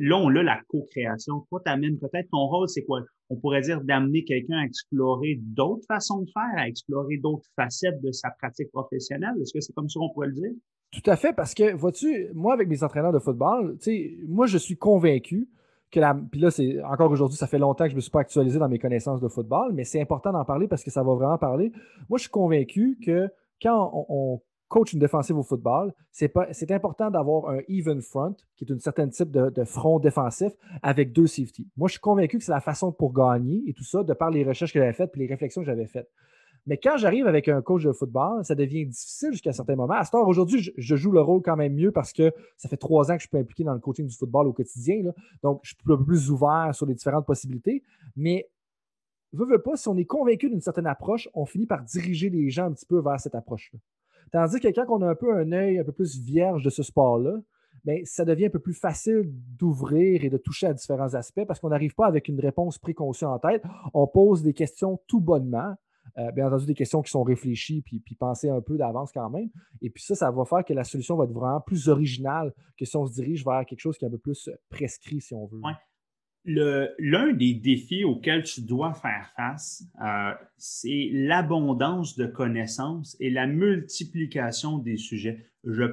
là, on a la co-création. Toi, tu amènes peut-être ton rôle, c'est quoi? On pourrait dire d'amener quelqu'un à explorer d'autres façons de faire, à explorer d'autres facettes de sa pratique professionnelle. Est-ce que c'est comme ça qu'on pourrait le dire? Tout à fait, parce que, vois-tu, moi, avec mes entraîneurs de football, tu sais, moi, je suis convaincu Puis là, c'est encore aujourd'hui, ça fait longtemps que je ne me suis pas actualisé dans mes connaissances de football, mais c'est important d'en parler parce que ça va vraiment parler. Moi, je suis convaincu que quand on, coach une défensive au football, c'est important d'avoir un even front, qui est un certain type de, front défensif, avec deux safety. Moi, je suis convaincu que c'est la façon pour gagner et tout ça, de par les recherches que j'avais faites et les réflexions que j'avais faites. Mais quand j'arrive avec un coach de football, ça devient difficile jusqu'à certains moments. À ce temps, aujourd'hui, je, joue le rôle quand même mieux parce que ça fait trois ans que je suis impliqué dans le coaching du football au quotidien. Donc, je suis un peu plus ouvert sur les différentes possibilités. Mais, veux, veux pas, si on est convaincu d'une certaine approche, on finit par diriger les gens un petit peu vers cette approche-là. Tandis que quand on a un peu un œil un peu plus vierge de ce sport-là, mais ça devient un peu plus facile d'ouvrir et de toucher à différents aspects parce qu'on n'arrive pas avec une réponse préconçue en tête. On pose des questions tout bonnement euh, bien entendu, des questions qui sont réfléchies puis, puis pensées un peu d'avance quand même. Et puis ça, ça va faire que la solution va être vraiment plus originale que si on se dirige vers quelque chose qui est un peu plus prescrit, si on veut. L'un des défis auxquels tu dois faire face, euh, c'est l'abondance de connaissances et la multiplication des sujets. Je suis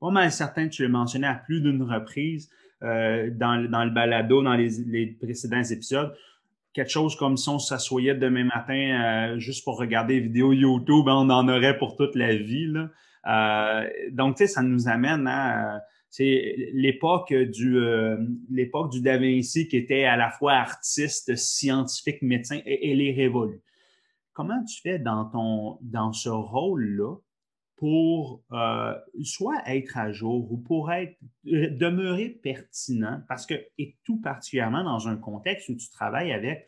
pas mal certain que tu l'as mentionné à plus d'une reprise euh, dans, le balado, dans les précédents épisodes quelque chose comme si on s'assoyait demain matin euh, juste pour regarder des vidéos YouTube, hein, on en aurait pour toute la vie. Euh, donc, tu sais, ça nous amène à c'est l'époque du l'époque du Da Vinci qui était à la fois artiste, scientifique, médecin, et elle est révolue. Comment tu fais dans ton dans ce rôle-là pour euh, soit être à jour ou pour être euh, demeurer pertinent parce que et tout particulièrement dans un contexte où tu travailles avec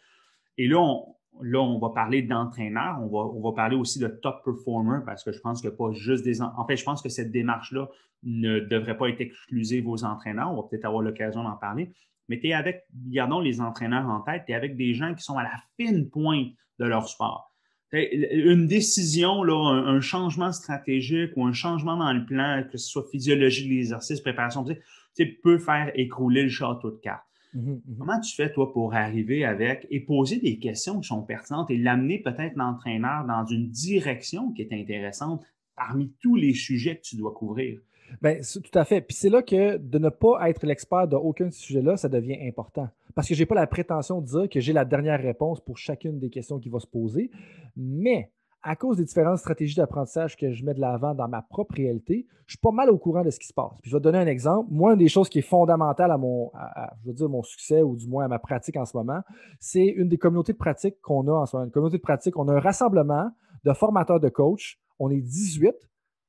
et là on, va parler d'entraîneur, on va, parler aussi de top performer parce que je pense que pas juste des en fait je pense que cette démarche là ne devrait pas être exclusive aux entraîneurs. On va peut-être avoir l'occasion d'en parler. Mais tu es avec, gardons les entraîneurs en tête, tu es avec des gens qui sont à la fine pointe de leur sport. Une décision, là, un, changement stratégique ou un changement dans le plan, que ce soit physiologie de l'exercice, préparation peut faire écrouler le château de cartes. Mmh Comment tu fais, toi, pour arriver avec et poser des questions qui sont pertinentes et l'amener peut-être l'entraîneur dans une direction qui est intéressante parmi tous les sujets que tu dois couvrir? Bien, tout à fait. Puis c'est là que de ne pas être l'expert d'aucun de ces sujets-là, ça devient important. Parce que je n'ai pas la prétention de dire que j'ai la dernière réponse pour chacune des questions qui vont se poser. Mais à cause des différentes stratégies d'apprentissage que je mets de l'avant dans ma propre réalité, je suis pas mal au courant de ce qui se passe. Je vais te donner un exemple. Moi, une des choses qui est fondamentale à mon, mon succès ou du moins à ma pratique en ce moment, c'est une des communautés de pratique qu'on a en ce moment. Une communauté de pratique, on a un rassemblement de formateurs de coach. On est 18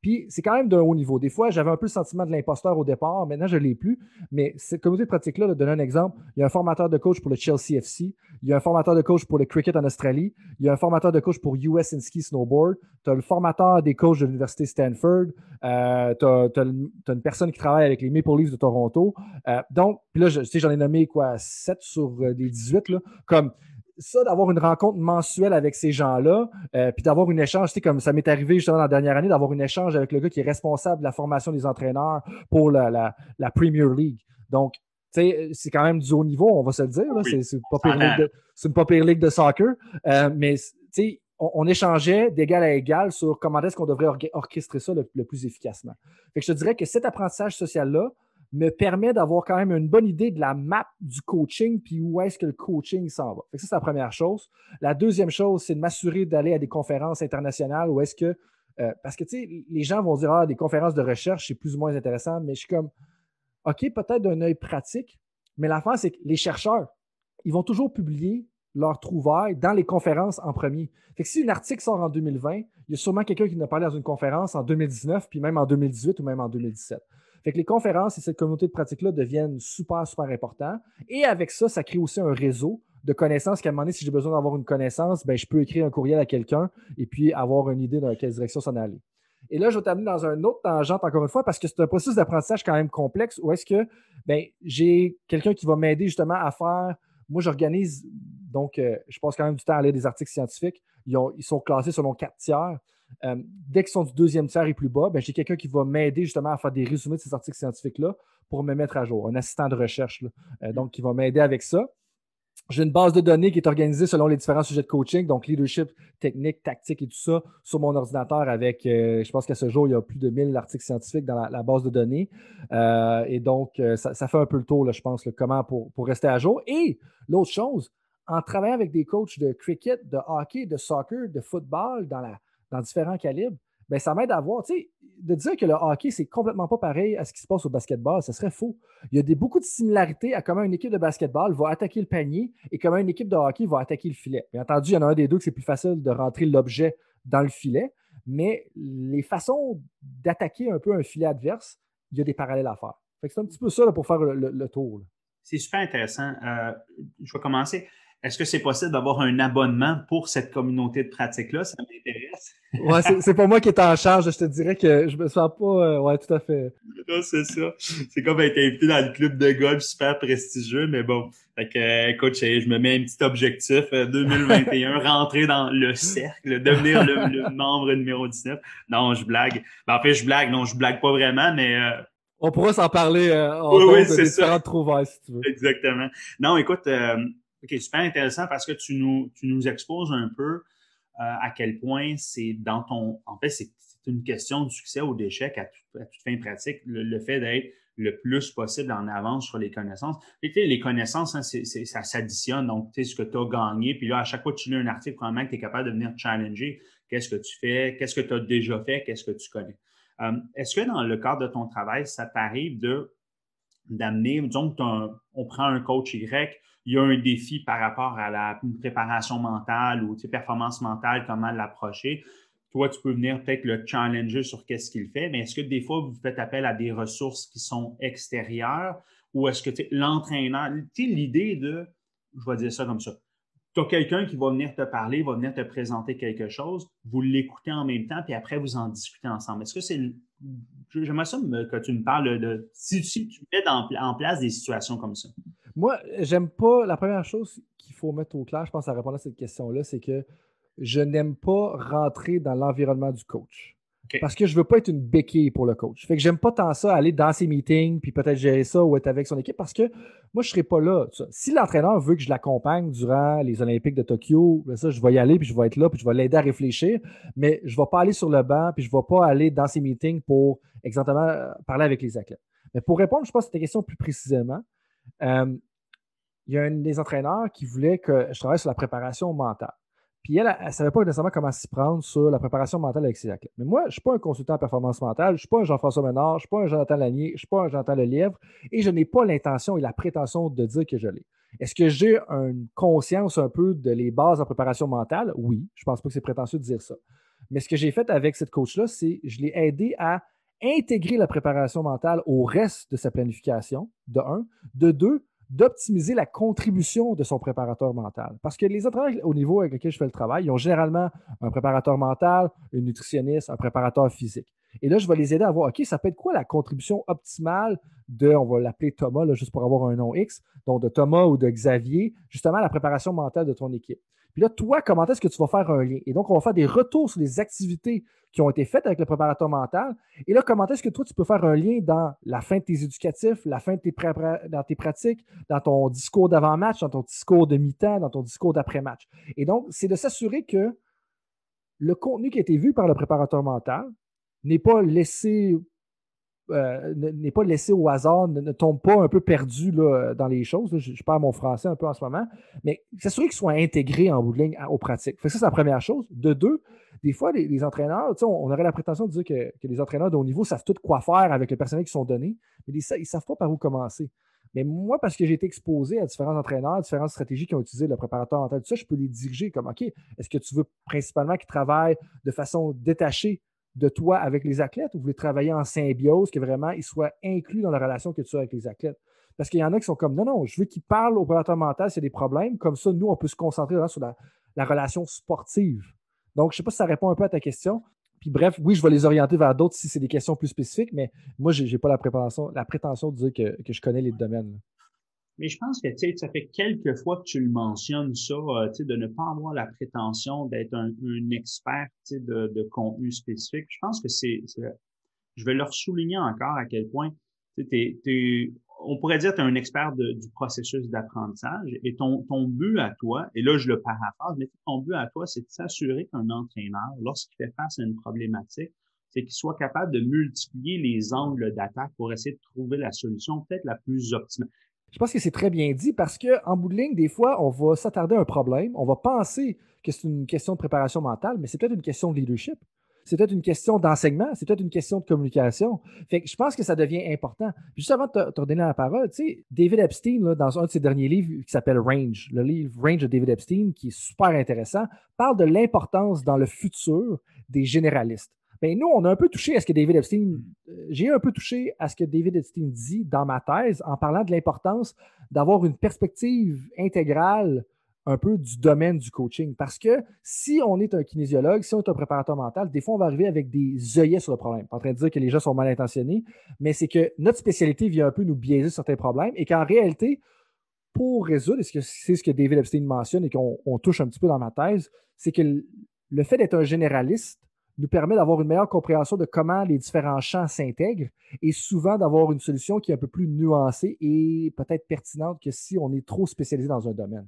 puis c'est quand même d'un haut niveau. Des fois, j'avais un peu le sentiment de l'imposteur au départ. Maintenant, je ne l'ai plus. Mais cette communauté de pratique-là, de donner un exemple, il y a un formateur de coach pour le Chelsea FC. Il y a un formateur de coach pour le cricket en Australie. Il y a un formateur de coach pour US in Ski Snowboard. Tu as le formateur des coachs de l'Université Stanford. Euh, tu as, une personne qui travaille avec les Maple Leafs de Toronto. Euh, donc, puis là, je, sais, j'en ai nommé quoi, 7 sur euh, les 18. Là, comme ça, d'avoir une rencontre mensuelle avec ces gens-là, euh, puis d'avoir une échange, tu sais, comme ça m'est arrivé justement dans la dernière année, d'avoir une échange avec le gars qui est responsable de la formation des entraîneurs pour la, la, Premier League. Donc, tu sais, c'est quand même du haut niveau, on va se le dire. C'est une pas pire ligue de soccer. Euh, mais, tu sais, on, échangeait d'égal à égal sur comment est-ce qu'on devrait orchestrer ça le, le, plus efficacement. Fait que je te dirais que cet apprentissage social-là, me permet d'avoir quand même une bonne idée de la map du coaching, puis où est-ce que le coaching s'en va. ça, c'est la première chose. La deuxième chose, c'est de m'assurer d'aller à des conférences internationales où est-ce que. Euh, parce que, tu les gens vont dire, ah, des conférences de recherche, c'est plus ou moins intéressant, mais je suis comme, OK, peut-être d'un œil pratique, mais la fin, c'est que les chercheurs, ils vont toujours publier leurs trouvailles dans les conférences en premier. Fait que si un article sort en 2020, il y a sûrement quelqu'un qui en a parlé dans une conférence en 2019, puis même en 2018 ou même en 2017. Fait que les conférences et cette communauté de pratique-là deviennent super, super importants. Et avec ça, ça crée aussi un réseau de connaissances qu'à un moment donné, si j'ai besoin d'avoir une connaissance, ben, je peux écrire un courriel à quelqu'un et puis avoir une idée dans quelle direction s'en aller. Et là, je vais t'amener dans un autre tangente encore une fois parce que c'est un processus d'apprentissage quand même complexe où est-ce que ben, j'ai quelqu'un qui va m'aider justement à faire. Moi, j'organise, donc euh, je passe quand même du temps à lire des articles scientifiques. Ils, ils sont classés selon quatre tiers. Euh, dès qu'ils sont du deuxième tiers et plus bas, ben, j'ai quelqu'un qui va m'aider justement à faire des résumés de ces articles scientifiques-là pour me mettre à jour, un assistant de recherche, euh, donc qui va m'aider avec ça. J'ai une base de données qui est organisée selon les différents sujets de coaching, donc leadership, technique, tactique et tout ça, sur mon ordinateur avec, euh, je pense qu'à ce jour, il y a plus de 1000 articles scientifiques dans la, base de données. et donc, ça, fait un peu le tour, là, je pense, comment pour, pour rester à jour. Et l'autre chose, en travaillant avec des coachs de cricket, de hockey, de soccer, de football dans la, dans différents calibres, ben, ça m'aide à voir, de dire que le hockey, c'est complètement pas pareil à ce qui se passe au basketball, ce serait faux. Il y a des, beaucoup de similarités à comment une équipe de basketball va attaquer le panier et comment une équipe de hockey va attaquer le filet. Bien entendu, il y en a un des deux que c'est plus facile de rentrer l'objet dans le filet, mais les façons d'attaquer un peu un filet adverse, il y a des parallèles à faire. c'est un petit peu ça pour faire le, tour. C'est super intéressant. Euh, je vais commencer. Est-ce que c'est possible d'avoir un abonnement pour cette communauté de pratique-là? Ça m'intéresse. ouais, c'est pas moi qui est en charge. Je te dirais que je me sens pas. Euh, ouais, tout à fait. C'est ça. C'est comme être invité dans le club de golf super prestigieux, mais bon. Fait que, euh, écoute, je me mets un petit objectif 2021, euh, rentrer dans le cercle, devenir le, membre numéro 19. Non, je blague. Ben, en fait, je blague. Non, je blague pas vraiment, mais on pourra s'en parler en oui, oui, de différentes trouvailles, si tu veux. Exactement. Non, écoute, OK, super intéressant parce que tu nous, tu nous exposes un peu euh, à quel point c'est dans ton. En fait, c'est une question de succès ou d'échec à, toute fin pratique, le, fait d'être le plus possible en avance sur les connaissances. Et, les connaissances, hein, ça s'additionne. Donc, tu sais, ce que tu as gagné, puis là, à chaque fois que tu lis un article, probablement que tu es capable de venir challenger qu'est-ce que tu fais, qu'est-ce que tu as déjà fait, qu'est-ce que tu connais? Euh, est-ce que dans le cadre de ton travail, ça t'arrive de d'amener, disons on prend un coach Y, il y a un défi par rapport à la préparation mentale ou performance mentale, comment l'approcher. Toi, tu peux venir peut-être le challenger sur qu'est-ce qu'il fait, mais est-ce que des fois, vous faites appel à des ressources qui sont extérieures ou est-ce que l'entraîneur, tu sais, l'idée de, je vais dire ça comme ça, tu as quelqu'un qui va venir te parler, va venir te présenter quelque chose, vous l'écoutez en même temps, puis après, vous en discutez ensemble. Est-ce que c'est. J'aimerais ça que tu me parles de. Si, tu mets en, place des situations comme ça. Moi, j'aime pas. La première chose qu'il faut mettre au clair, je pense, à répondre à cette question-là, c'est que je n'aime pas rentrer dans l'environnement du coach. Parce que je veux pas être une béquille pour le coach. Fait que j'aime pas tant ça, aller dans ses meetings, puis peut-être gérer ça ou être avec son équipe, parce que moi, je serai pas là. Si l'entraîneur veut que je l'accompagne durant les Olympiques de Tokyo, ben ça, je vais y aller, puis je vais être là, puis je vais l'aider à réfléchir, mais je vais pas aller sur le banc, puis je vais pas aller dans ses meetings pour exactement euh, parler avec les athlètes. Mais pour répondre, je pense à cette question plus précisément, euh, il y a un des entraîneurs qui voulait que je travaille sur la préparation mentale. Puis elle, elle ne savait pas nécessairement comment s'y prendre sur la préparation mentale avec ses athlètes. Mais moi, je ne suis pas un consultant en performance mentale, je ne suis pas un Jean-François Ménard, je ne suis pas un Jonathan Lanier, je ne suis pas un Jonathan Lelièvre, et je n'ai pas l'intention et la prétention de dire que je l'ai. Est-ce que j'ai une conscience un peu de les bases en préparation mentale? Oui, je ne pense pas que c'est prétentieux de dire ça. Mais ce que j'ai fait avec cette coach-là, c'est je l'ai aidé à intégrer la préparation mentale au reste de sa planification, de un. De deux, d'optimiser la contribution de son préparateur mental. Parce que les entraîneurs au niveau avec lequel je fais le travail, ils ont généralement un préparateur mental, un nutritionniste, un préparateur physique. Et là, je vais les aider à voir, OK, ça peut être quoi la contribution optimale de, on va l'appeler Thomas, juste pour avoir un nom X, donc de Thomas ou de Xavier, justement la préparation mentale de ton équipe. Puis là, toi, comment est-ce que tu vas faire un lien? Et donc, on va faire des retours sur les activités qui ont été faites avec le préparateur mental. Et là, comment est-ce que toi, tu peux faire un lien dans la fin de tes éducatifs, la fin de tes, dans tes pratiques, dans ton discours d'avant-match, dans ton discours de mi-temps, dans ton discours d'après-match? Et donc, c'est de s'assurer que le contenu qui a été vu par le préparateur mental n'est pas laissé euh, n'est pas laissé au hasard, ne, tombe pas un peu perdu dans les choses. Je, parle mon français un peu en ce moment, mais s'assurer qu'ils soient intégrés en bout de ligne aux pratiques. ça, c'est la première chose. De deux, des fois, les, entraîneurs, on, on, aurait la prétention de dire que, les entraîneurs de haut niveau savent tout quoi faire avec les personnel qui sont donnés, mais ils ne savent pas par où commencer. Mais moi, parce que j'ai été exposé à différents entraîneurs, différentes stratégies qui ont utilisé le préparateur mental, tout ça, je peux les diriger comme OK, est-ce que tu veux principalement qu'ils travaillent de façon détachée de toi avec les athlètes? Ou vous voulez travailler en symbiose, que vraiment ils soient inclus dans la relation que tu as avec les athlètes? Parce qu'il y en a qui sont comme non, non, je veux qu'ils parlent au préparateur mental s'il y a des problèmes. Comme ça, nous, on peut se concentrer sur la, relation sportive. Donc, je ne sais pas si ça répond un peu à ta question. Puis bref, oui, je vais les orienter vers d'autres si c'est des questions plus spécifiques, mais moi, je n'ai pas la, prétention, la prétention de dire que, que je connais les domaines. Mais je pense que ça fait quelques fois que tu le mentionnes, ça, euh, de ne pas avoir la prétention d'être un, expert de, de contenu spécifique. Je pense que c'est, je vais leur souligner encore à quel point on pourrait dire que tu es un expert du processus d'apprentissage et ton, ton but à toi, et là je le paraphrase, mais ton but à toi, c'est de s'assurer qu'un entraîneur, lorsqu'il fait face à une problématique, c'est qu'il soit capable de multiplier les angles d'attaque pour essayer de trouver la solution peut-être la plus optimale. Je pense que c'est très bien dit parce qu'en bout de ligne, des fois, on va s'attarder à un problème, on va penser que c'est une question de préparation mentale, mais c'est peut-être une question de leadership. C'est peut-être une question d'enseignement, c'est peut-être une question de communication. Fait que je pense que ça devient important. juste avant de te, donner la parole, David Epstein, dans un de ses derniers livres qui s'appelle Range, le livre Range de David Epstein, qui est super intéressant, parle de l'importance dans le futur des généralistes. Ben, nous, on a un peu touché à ce que David Epstein, euh, j'ai un peu touché à ce que David Epstein dit dans ma thèse en parlant de l'importance d'avoir une perspective intégrale un peu du domaine du coaching. Parce que si on est un kinésiologue, si on est un préparateur mental, des fois, on va arriver avec des œillets sur le problème. Pas en train de dire que les gens sont mal intentionnés, mais c'est que notre spécialité vient un peu nous biaiser certains problèmes et qu'en réalité, pour résoudre, et c'est ce que David Epstein mentionne et qu'on touche un petit peu dans ma thèse, c'est que le fait d'être un généraliste nous permet d'avoir une meilleure compréhension de comment les différents champs s'intègrent et souvent d'avoir une solution qui est un peu plus nuancée et peut-être pertinente que si on est trop spécialisé dans un domaine.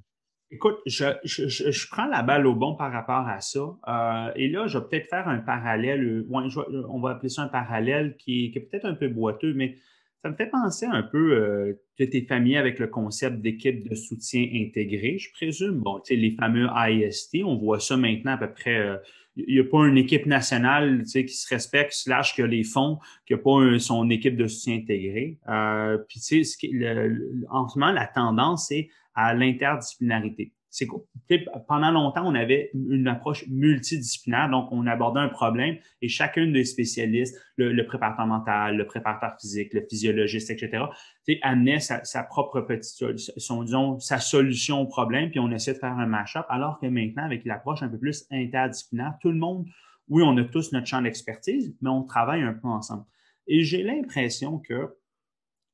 Écoute, je, prends la balle au bon par rapport à ça. Euh, et là, je vais peut-être faire un parallèle, on va appeler ça un parallèle qui est, peut-être un peu boiteux, mais ça me fait penser un peu euh, tu es familier avec le concept d'équipe de soutien intégré, je présume. Bon, tu sais, les fameux IST, on voit ça maintenant à peu près. Euh, il n'y a pas une équipe nationale qui se respecte, slash qui a les fonds, qui n'a pas son équipe de soutien intégré. Euh, puis, tu sais, en ce moment, la tendance, c'est à l'interdisciplinarité. C'est pendant longtemps, on avait une approche multidisciplinaire, donc on abordait un problème et chacun des spécialistes, le, préparateur mental, le préparateur physique, le physiologiste, etc., amenait sa, propre petite, son, disons, sa solution au problème, puis on essayait de faire un mash-up, alors que maintenant, avec l'approche un peu plus interdisciplinaire, tout le monde, oui, on a tous notre champ d'expertise, mais on travaille un peu ensemble. Et j'ai l'impression que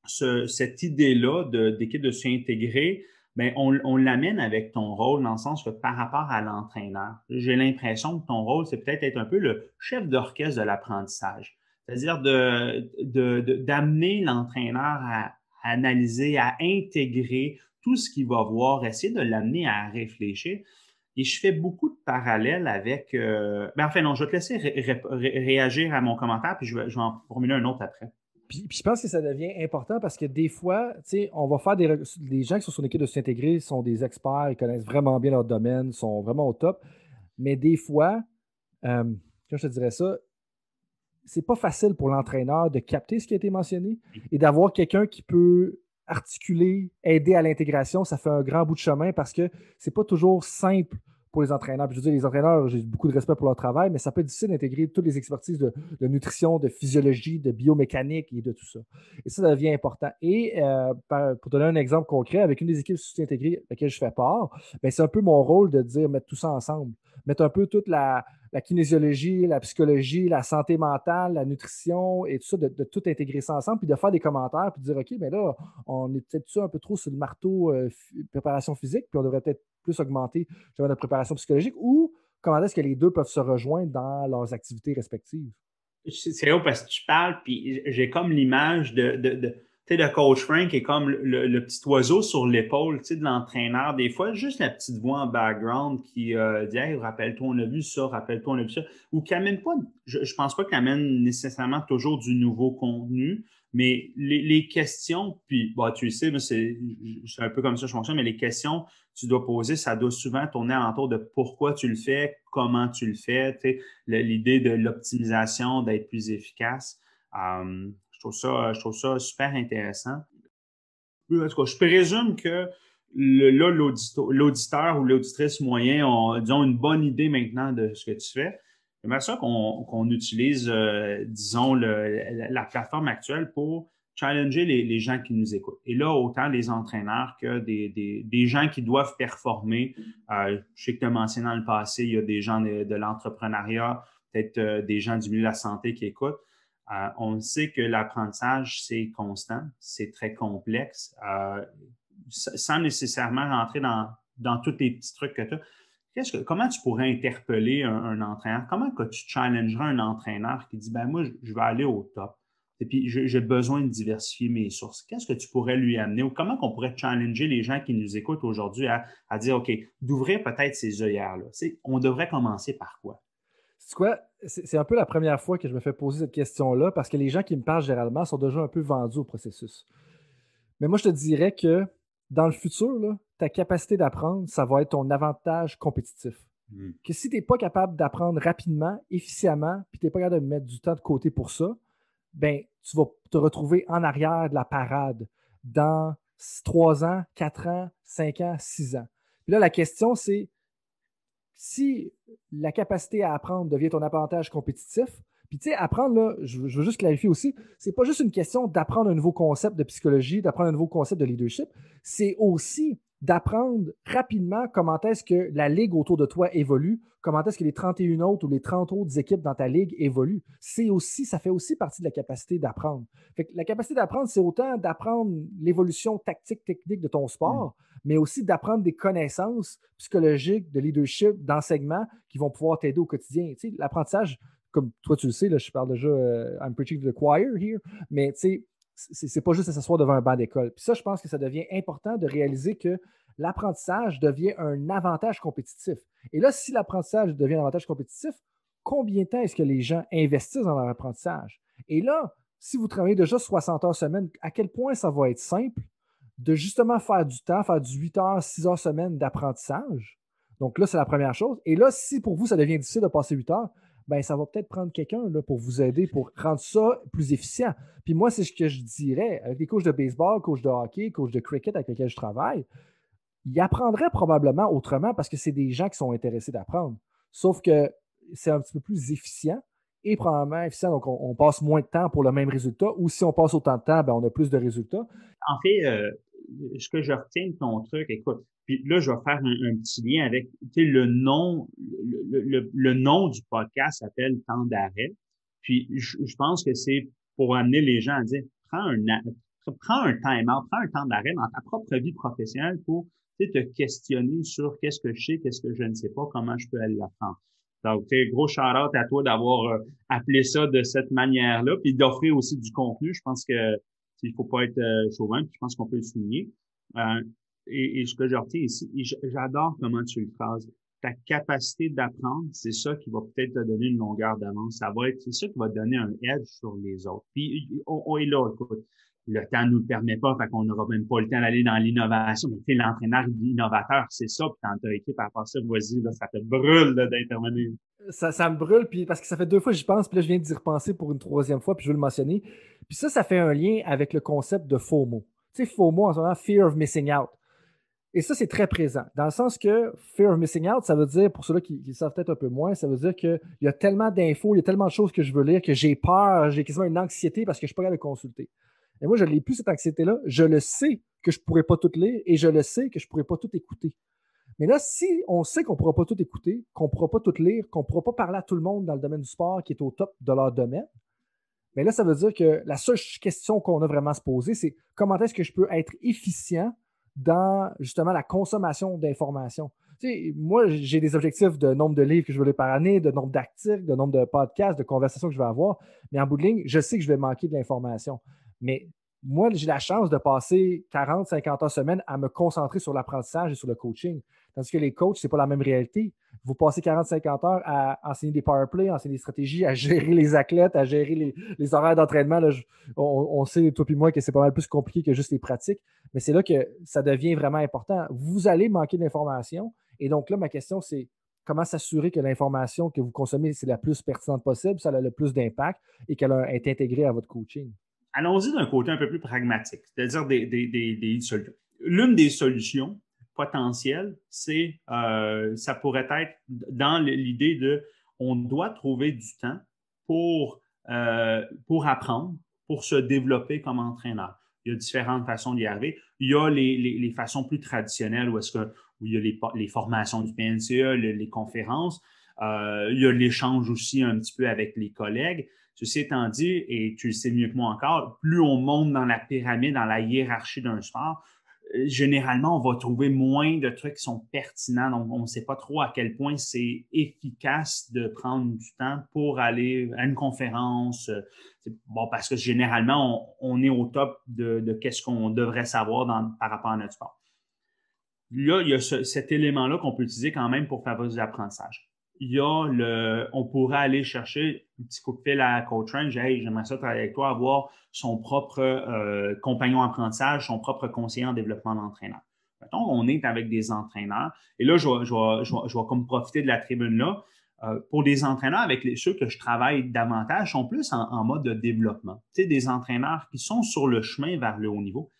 ce, cette idée-là d'équipe de, de s'intégrer, ben, on, l'amène avec ton rôle dans le sens que par rapport à l'entraîneur, j'ai l'impression que ton rôle, c'est peut-être être un peu le chef d'orchestre de l'apprentissage. C'est-à-dire d'amener l'entraîneur à, analyser, à intégrer tout ce qu'il va voir, essayer de l'amener à réfléchir. Et je fais beaucoup de parallèles avec. Euh, ben, enfin, non, je vais te laisser réagir à mon commentaire, puis je vais, je vais en formuler un autre après. Puis, je pense que ça devient important parce que des fois, tu sais, on va faire des. Les gens qui sont sur l'équipe de s'intégrer sont des experts, ils connaissent vraiment bien leur domaine, sont vraiment au top. Mais des fois, euh, je te dirais ça, c'est pas facile pour l'entraîneur de capter ce qui a été mentionné et d'avoir quelqu'un qui peut articuler, aider à l'intégration. Ça fait un grand bout de chemin parce que c'est pas toujours simple pour les entraîneurs. je veux dire, les entraîneurs, j'ai beaucoup de respect pour leur travail, mais ça peut être difficile d'intégrer toutes les expertises de, nutrition, de physiologie, de biomécanique et de tout ça. Et ça, devient important. Et euh, pour donner un exemple concret, avec une des équipes soutien-intégrées à laquelle je fais part, ben, c'est un peu mon rôle de dire mettre tout ça ensemble. Mettre un peu toute la, kinésiologie, la psychologie, la santé mentale, la nutrition et tout ça, de, tout intégrer ça ensemble, puis de faire des commentaires, puis de dire OK, mais là, on est peut-être un peu trop sur le marteau euh, préparation physique, puis on devrait peut-être plus augmenter notre préparation psychologique ou comment est-ce que les deux peuvent se rejoindre dans leurs activités respectives? C'est haut parce que tu parles, puis j'ai comme l'image de, de, coach Frank est comme le, petit oiseau sur l'épaule de l'entraîneur. Des fois, juste la petite voix en background qui euh, dit hey, rappelle-toi, on a vu ça, rappelle-toi, on a vu ça. Ou qui amène pas, je, ne pense pas qu'il amène nécessairement toujours du nouveau contenu, mais les, questions, puis bah, tu le sais, c'est un peu comme ça que je fonctionne, mais les questions que tu dois poser, ça doit souvent tourner alentour de pourquoi tu le fais, comment tu le fais, l'idée de l'optimisation, d'être plus efficace. Hum, je, trouve ça, je trouve ça super intéressant. je présume que là, l'auditeur ou l'auditrice moyen ont, disons, une bonne idée maintenant de ce que tu fais. J'aimerais ça qu'on utilise, euh, disons, la, plateforme actuelle pour challenger les, gens qui nous écoutent. Et là, autant les entraîneurs que des, gens qui doivent performer. Euh, je sais que tu as mentionné dans le passé, il y a des gens de, l'entrepreneuriat, peut-être euh, des gens du milieu de la santé qui écoutent. On sait que l'apprentissage, c'est constant, c'est très complexe, sans nécessairement rentrer dans, dans tous les petits trucs que tu as comment tu pourrais interpeller un, entraîneur? Comment que tu challengerais un entraîneur qui dit, ben moi, je, vais aller au top et puis j'ai besoin de diversifier mes sources. Qu'est-ce que tu pourrais lui amener ou comment on pourrait challenger les gens qui nous écoutent aujourd'hui à, dire, OK, d'ouvrir peut-être ces œillères-là? On devrait commencer par quoi? C'est quoi? C'est un peu la première fois que je me fais poser cette question-là parce que les gens qui me parlent généralement sont déjà un peu vendus au processus. Mais moi, je te dirais que dans le futur, là, ta capacité d'apprendre, ça va être ton avantage compétitif. Hmm. Que si tu n'es pas capable d'apprendre rapidement, efficacement, puis tu n'es pas capable de mettre du temps de côté pour ça, ben, tu vas te retrouver en arrière de la parade dans 3 ans, 4 ans, 5 ans, 6 ans. Puis là, la question, c'est si la capacité à apprendre devient ton avantage compétitif, puis, tu sais, apprendre, là, je, veux juste clarifier aussi, c'est pas juste une question d'apprendre un nouveau concept de psychologie, d'apprendre un nouveau concept de leadership, c'est aussi d'apprendre rapidement comment est-ce que la ligue autour de toi évolue, comment est-ce que les 31 autres ou les 30 autres équipes dans ta ligue évoluent. C'est aussi, ça fait aussi partie de la capacité d'apprendre. la capacité d'apprendre, c'est autant d'apprendre l'évolution tactique, technique de ton sport, mm. mais aussi d'apprendre des connaissances psychologiques, de leadership, d'enseignement qui vont pouvoir t'aider au quotidien. Tu sais, l'apprentissage, comme toi tu le sais, là, je parle déjà, euh, I'm preaching to the choir here, mais tu sais, c'est pas juste s'asseoir devant un banc d'école. Puis ça, je pense que ça devient important de réaliser que l'apprentissage devient un avantage compétitif. Et là, si l'apprentissage devient un avantage compétitif, combien de temps est-ce que les gens investissent dans leur apprentissage? Et là, si vous travaillez déjà 60 heures semaine, à quel point ça va être simple de justement faire du temps, faire du 8 heures, 6 heures semaine d'apprentissage? Donc là, c'est la première chose. Et là, si pour vous, ça devient difficile de passer 8 heures, ben, ça va peut-être prendre quelqu'un pour vous aider pour rendre ça plus efficient. Puis moi, c'est ce que je dirais avec les coachs de baseball, coachs de hockey, coachs de cricket avec lesquels je travaille. ils apprendraient probablement autrement parce que c'est des gens qui sont intéressés d'apprendre. Sauf que c'est un petit peu plus efficient et probablement efficient. Donc, on, passe moins de temps pour le même résultat. Ou si on passe autant de temps, ben, on a plus de résultats. En fait, euh, ce que je retiens de ton truc, écoute, puis là, je vais faire un, petit lien avec le nom, le, nom du podcast s'appelle Temps d'arrêt. Puis je, pense que c'est pour amener les gens à dire prends un prends un time-out, prends un temps d'arrêt dans ta propre vie professionnelle pour te questionner sur qu'est-ce que je sais, qu'est-ce que je ne sais pas, comment je peux aller l'apprendre. Donc, gros shout-out à toi d'avoir euh, appelé ça de cette manière-là, puis d'offrir aussi du contenu. Je pense que il faut pas être euh, chauvin, puis je pense qu'on peut le souligner. Euh, et, ce que je retiens ici, j'adore comment tu le phrases. Ta capacité d'apprendre, c'est ça qui va peut-être te donner une longueur d'avance. Ça va être, c'est ça qui va te donner un edge sur les autres. Puis on, on est là, écoute le temps ne nous le permet pas, fait qu'on n'aura même pas le temps d'aller dans l'innovation. Mais tu sais, l'entraîneur innovateur, c'est ça, puis quand ta équipe à part ça, vas-y, ça te brûle d'intervenir. Ça, me brûle, puis parce que ça fait deux fois que j'y pense, puis là, je viens d'y repenser pour une troisième fois, puis je veux le mentionner. Puis ça, ça fait un lien avec le concept de FOMO. Tu sais, FOMO, en ce moment, Fear of Missing Out. Et ça, c'est très présent. Dans le sens que Fear of Missing Out, ça veut dire, pour ceux-là qui, qui savent peut-être un peu moins, ça veut dire qu'il y a tellement d'infos, il y a tellement de choses que je veux lire que j'ai peur, j'ai quasiment une anxiété parce que je ne suis pas capable de consulter. Et moi, je n'ai plus cette anxiété-là. Je le sais que je ne pourrais pas tout lire et je le sais que je ne pourrais pas tout écouter. Mais là, si on sait qu'on ne pourra pas tout écouter, qu'on ne pourra pas tout lire, qu'on ne pourra pas parler à tout le monde dans le domaine du sport qui est au top de leur domaine, mais là, ça veut dire que la seule question qu'on a vraiment à se poser, c'est comment est-ce que je peux être efficient dans justement la consommation d'informations? Tu sais, moi, j'ai des objectifs de nombre de livres que je veux lire par année, de nombre d'articles, de nombre de podcasts, de conversations que je vais avoir. Mais en bout de ligne, je sais que je vais manquer de l'information. Mais moi, j'ai la chance de passer 40, 50 heures semaine à me concentrer sur l'apprentissage et sur le coaching. Tandis que les coachs, ce n'est pas la même réalité. Vous passez 40, 50 heures à enseigner des power plays, à enseigner des stratégies, à gérer les athlètes, à gérer les, horaires d'entraînement. On, sait, toi et moi, que c'est pas mal plus compliqué que juste les pratiques. Mais c'est là que ça devient vraiment important. Vous allez manquer d'informations. Et donc là, ma question, c'est comment s'assurer que l'information que vous consommez, c'est la plus pertinente possible, ça a le plus d'impact et qu'elle est intégrée à votre coaching? Allons-y d'un côté un peu plus pragmatique, c'est-à-dire des, solutions. L'une des solutions potentielles, c'est euh, ça pourrait être dans l'idée de on doit trouver du temps pour, euh, pour apprendre, pour se développer comme entraîneur. Il y a différentes façons d'y arriver. Il y a les, façons plus traditionnelles où, est-ce que, où il y a les, formations du PNCE, les, conférences. Euh, il y a l'échange aussi un petit peu avec les collègues. Ceci étant dit, et tu le sais mieux que moi encore, plus on monte dans la pyramide, dans la hiérarchie d'un sport, généralement, on va trouver moins de trucs qui sont pertinents. Donc, on ne sait pas trop à quel point c'est efficace de prendre du temps pour aller à une conférence. Bon, parce que généralement, on, est au top de, qu'est-ce qu'on devrait savoir par rapport à notre sport. Là, il y a cet élément-là qu'on peut utiliser quand même pour favoriser l'apprentissage il y a le, on pourrait aller chercher un petit coup de fil à Coach Range. Hey, j'aimerais ça travailler avec toi, avoir son propre euh, compagnon apprentissage, son propre conseiller en développement d'entraîneur. On est avec des entraîneurs. Et là, je vais, je comme profiter de la tribune-là. Euh, pour des entraîneurs avec ceux que je travaille davantage, sont plus en, en mode de développement. Tu sais, des entraîneurs qui sont sur le chemin vers le haut niveau.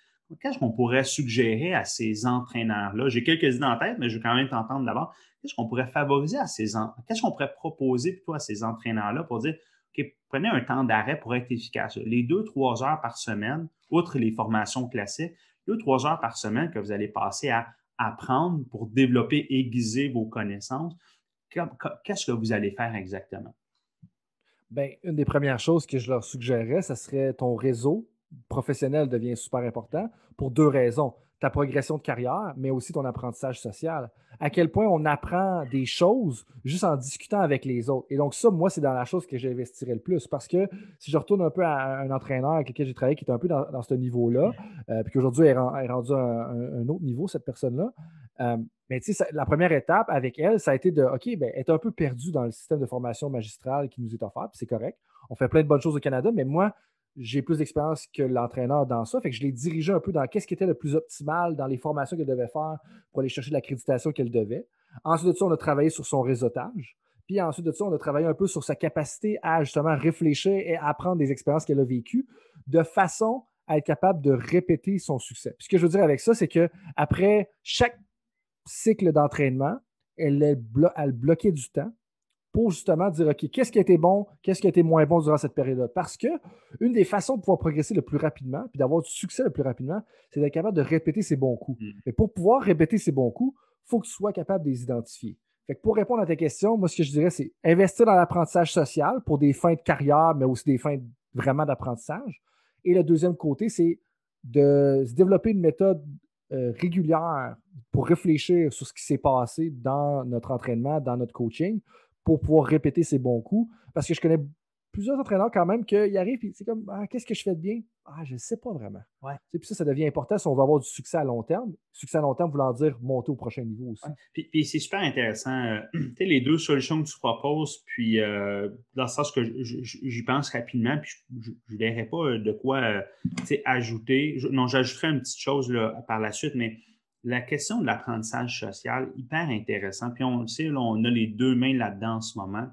Qu'est-ce qu'on pourrait suggérer à ces entraîneurs-là? J'ai quelques idées en tête, mais je vais quand même t'entendre d'abord. Qu'est-ce qu'on pourrait favoriser à ces qu'est-ce qu'on pourrait proposer plutôt à ces entraîneurs-là pour dire OK, prenez un temps d'arrêt pour être efficace. Les deux, trois heures par semaine, outre les formations classiques, deux, trois heures par semaine que vous allez passer à apprendre pour développer, aiguiser vos connaissances. Qu'est-ce que vous allez faire exactement? Bien, une des premières choses que je leur suggérerais, ce serait ton réseau professionnel devient super important pour deux raisons. Ta progression de carrière, mais aussi ton apprentissage social. À quel point on apprend des choses juste en discutant avec les autres. Et donc, ça, moi, c'est dans la chose que j'investirais le plus. Parce que si je retourne un peu à un entraîneur avec lequel j'ai travaillé qui est un peu dans, ce niveau-là, euh, puis qu'aujourd'hui est, rendu à un, autre niveau, cette personne-là, euh, mais tu sais, la première étape avec elle, ça a été de, OK, ben, est un peu perdue dans le système de formation magistrale qui nous est offert, puis c'est correct. On fait plein de bonnes choses au Canada, mais moi, j'ai plus d'expérience que l'entraîneur dans ça. Fait que je l'ai dirigé un peu dans qu'est-ce qui était le plus optimal dans les formations qu'elle devait faire pour aller chercher l'accréditation qu'elle devait. Ensuite de ça, on a travaillé sur son réseautage. Puis ensuite de ça, on a travaillé un peu sur sa capacité à justement réfléchir et apprendre des expériences qu'elle a vécues de façon à être capable de répéter son succès. Puis ce que je veux dire avec ça, c'est que après chaque cycle d'entraînement, elle, elle, bloquait du temps pour justement dire OK, qu'est-ce qui a été bon, qu'est-ce qui a été moins bon durant cette période-là? Parce que une des façons de pouvoir progresser le plus rapidement, puis d'avoir du succès le plus rapidement, c'est d'être capable de répéter ses bons coups. Mm. Mais pour pouvoir répéter ses bons coups, il faut que tu sois capable de les identifier. Fait que pour répondre à ta question, moi, ce que je dirais, c'est investir dans l'apprentissage social pour des fins de carrière, mais aussi des fins vraiment d'apprentissage. Et le deuxième côté, c'est de se développer une méthode euh, régulière pour réfléchir sur ce qui s'est passé dans notre entraînement, dans notre coaching, pour pouvoir répéter ses bons coups. Parce que je connais plusieurs entraîneurs quand même qui arrivent et c'est comme ah, qu'est-ce que je fais de bien? Ah, je ne sais pas vraiment. Ouais. Puis ça, ça devient important si on veut avoir du succès à long terme. Succès à long terme voulant dire monter au prochain niveau aussi. Puis, c'est super intéressant. Euh, tu sais, les deux solutions que tu proposes, puis euh, dans le sens que j'y pense rapidement, puis je ne verrai pas euh, de quoi ajouter. non, j'ajouterai une petite chose là, par la suite, mais la question de l'apprentissage social, hyper intéressant. Puis on sait, on a les deux mains là-dedans en ce moment.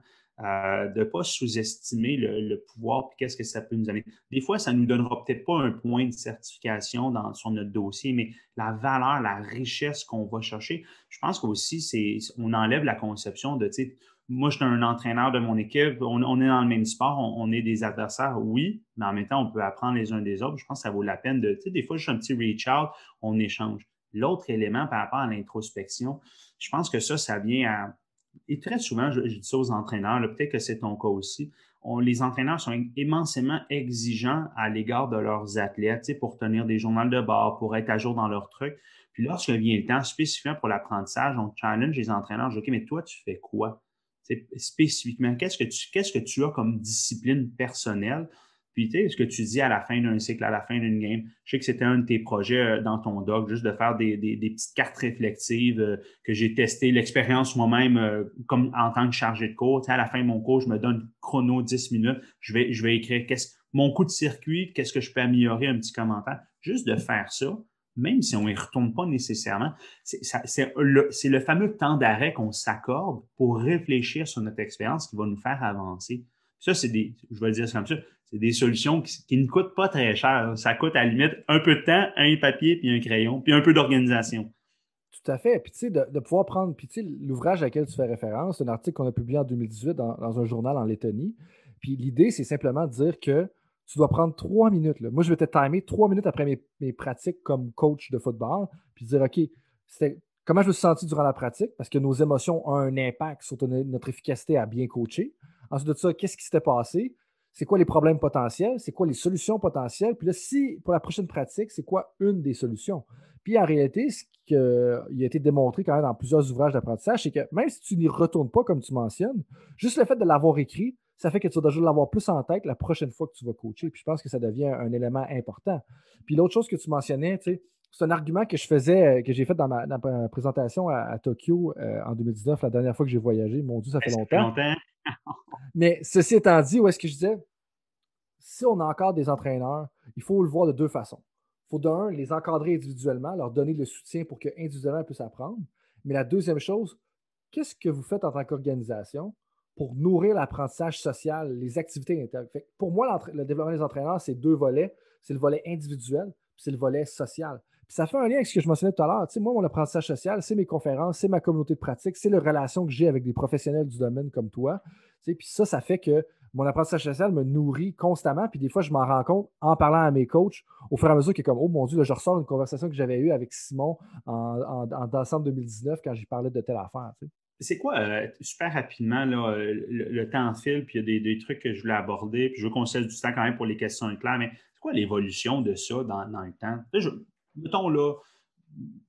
Euh, de ne pas sous-estimer le, pouvoir et qu'est-ce que ça peut nous donner. Des fois, ça ne nous donnera peut-être pas un point de certification dans, sur notre dossier, mais la valeur, la richesse qu'on va chercher, je pense qu'aussi, on enlève la conception de, tu sais, moi, je suis un entraîneur de mon équipe, on, est dans le même sport, on, est des adversaires, oui, mais en même temps, on peut apprendre les uns des autres. Je pense que ça vaut la peine de, tu sais, des fois, juste un petit reach out, on échange. L'autre élément par rapport à l'introspection, je pense que ça, ça vient à et très souvent, je, dis ça aux entraîneurs, peut-être que c'est ton cas aussi, les entraîneurs sont immensément exigeants à l'égard de leurs athlètes pour tenir des journaux de bord, pour être à jour dans leurs trucs. Puis lorsque vient le temps, spécifiquement pour l'apprentissage, on challenge les entraîneurs, je dis, OK, mais toi, tu fais quoi? spécifiquement, qu'est-ce que tu as comme discipline personnelle? Puis, ce que tu dis à la fin d'un cycle, à la fin d'une game, je sais que c'était un de tes projets euh, dans ton doc, juste de faire des, petites cartes réflexives euh, que j'ai testé l'expérience moi-même euh, comme en tant que chargé de cours. À la fin de mon cours, je me donne chrono 10 minutes. Je vais, je vais écrire qu'est-ce, mon coup de circuit, qu'est-ce que je peux améliorer, un petit commentaire. Juste de faire ça, même si on n'y retourne pas nécessairement, c'est le fameux temps d'arrêt qu'on s'accorde pour réfléchir sur notre expérience qui va nous faire avancer. Ça, c'est des, c'est des solutions qui, ne coûtent pas très cher. Ça coûte à la limite un peu de temps, un papier, puis un crayon, puis un peu d'organisation. Tout à fait. Puis tu sais, de, pouvoir prendre, puis tu sais, l'ouvrage à laquelle tu fais référence, c'est un article qu'on a publié en 2018 dans, un journal en Lettonie. Puis l'idée, c'est simplement de dire que tu dois prendre trois minutes. Moi, je vais te timer trois minutes après mes, pratiques comme coach de football, puis dire, OK, comment je me suis senti durant la pratique, parce que nos émotions ont un impact sur notre efficacité à bien coacher. Ensuite de ça, qu'est-ce qui s'était passé? c'est quoi les problèmes potentiels, c'est quoi les solutions potentielles? Puis là, si pour la prochaine pratique, c'est quoi une des solutions? Puis en réalité, ce qui a été démontré quand même dans plusieurs ouvrages d'apprentissage, c'est que même si tu n'y retournes pas comme tu mentionnes, juste le fait de l'avoir écrit, ça fait que tu vas déjà l'avoir plus en tête la prochaine fois que tu vas coacher. Puis je pense que ça devient un élément important. Puis l'autre chose que tu mentionnais, c'est un argument que je faisais, que j'ai fait dans ma, présentation à, Tokyo euh, en 2019, la dernière fois que j'ai voyagé. Mon Dieu, ça fait longtemps. Mais ceci étant dit, où est-ce que je disais? Si on a des entraîneurs, il faut le voir de deux façons. Il faut d'un, les encadrer individuellement, leur donner le soutien pour qu'individuellement, ils puissent apprendre. Mais la deuxième chose, qu'est-ce que vous faites en tant qu'organisation pour nourrir l'apprentissage social, les activités internes? Pour moi, le développement des entraîneurs, c'est deux volets. C'est le volet individuel, c'est le volet social. Puis ça fait un lien avec ce que je mentionnais tout à l'heure. moi, mon apprentissage social, c'est mes conférences, c'est ma communauté de pratique, c'est les relations que j'ai avec des professionnels du domaine comme toi. Puis ça, ça fait que mon apprentissage social me nourrit constamment. Puis des fois, je m'en rends compte en parlant à mes coachs au fur et à mesure que, comme, oh mon Dieu, là, je ressors une conversation que j'avais eue avec Simon en, décembre 2019 quand j'y parlais de telle affaire. C'est quoi, euh, super rapidement, là, le, temps file, puis il y a des, trucs que je voulais aborder, puis je veux qu'on se du temps quand même pour les questions claires, mais c'est quoi l'évolution de ça dans, le temps? Mettons là,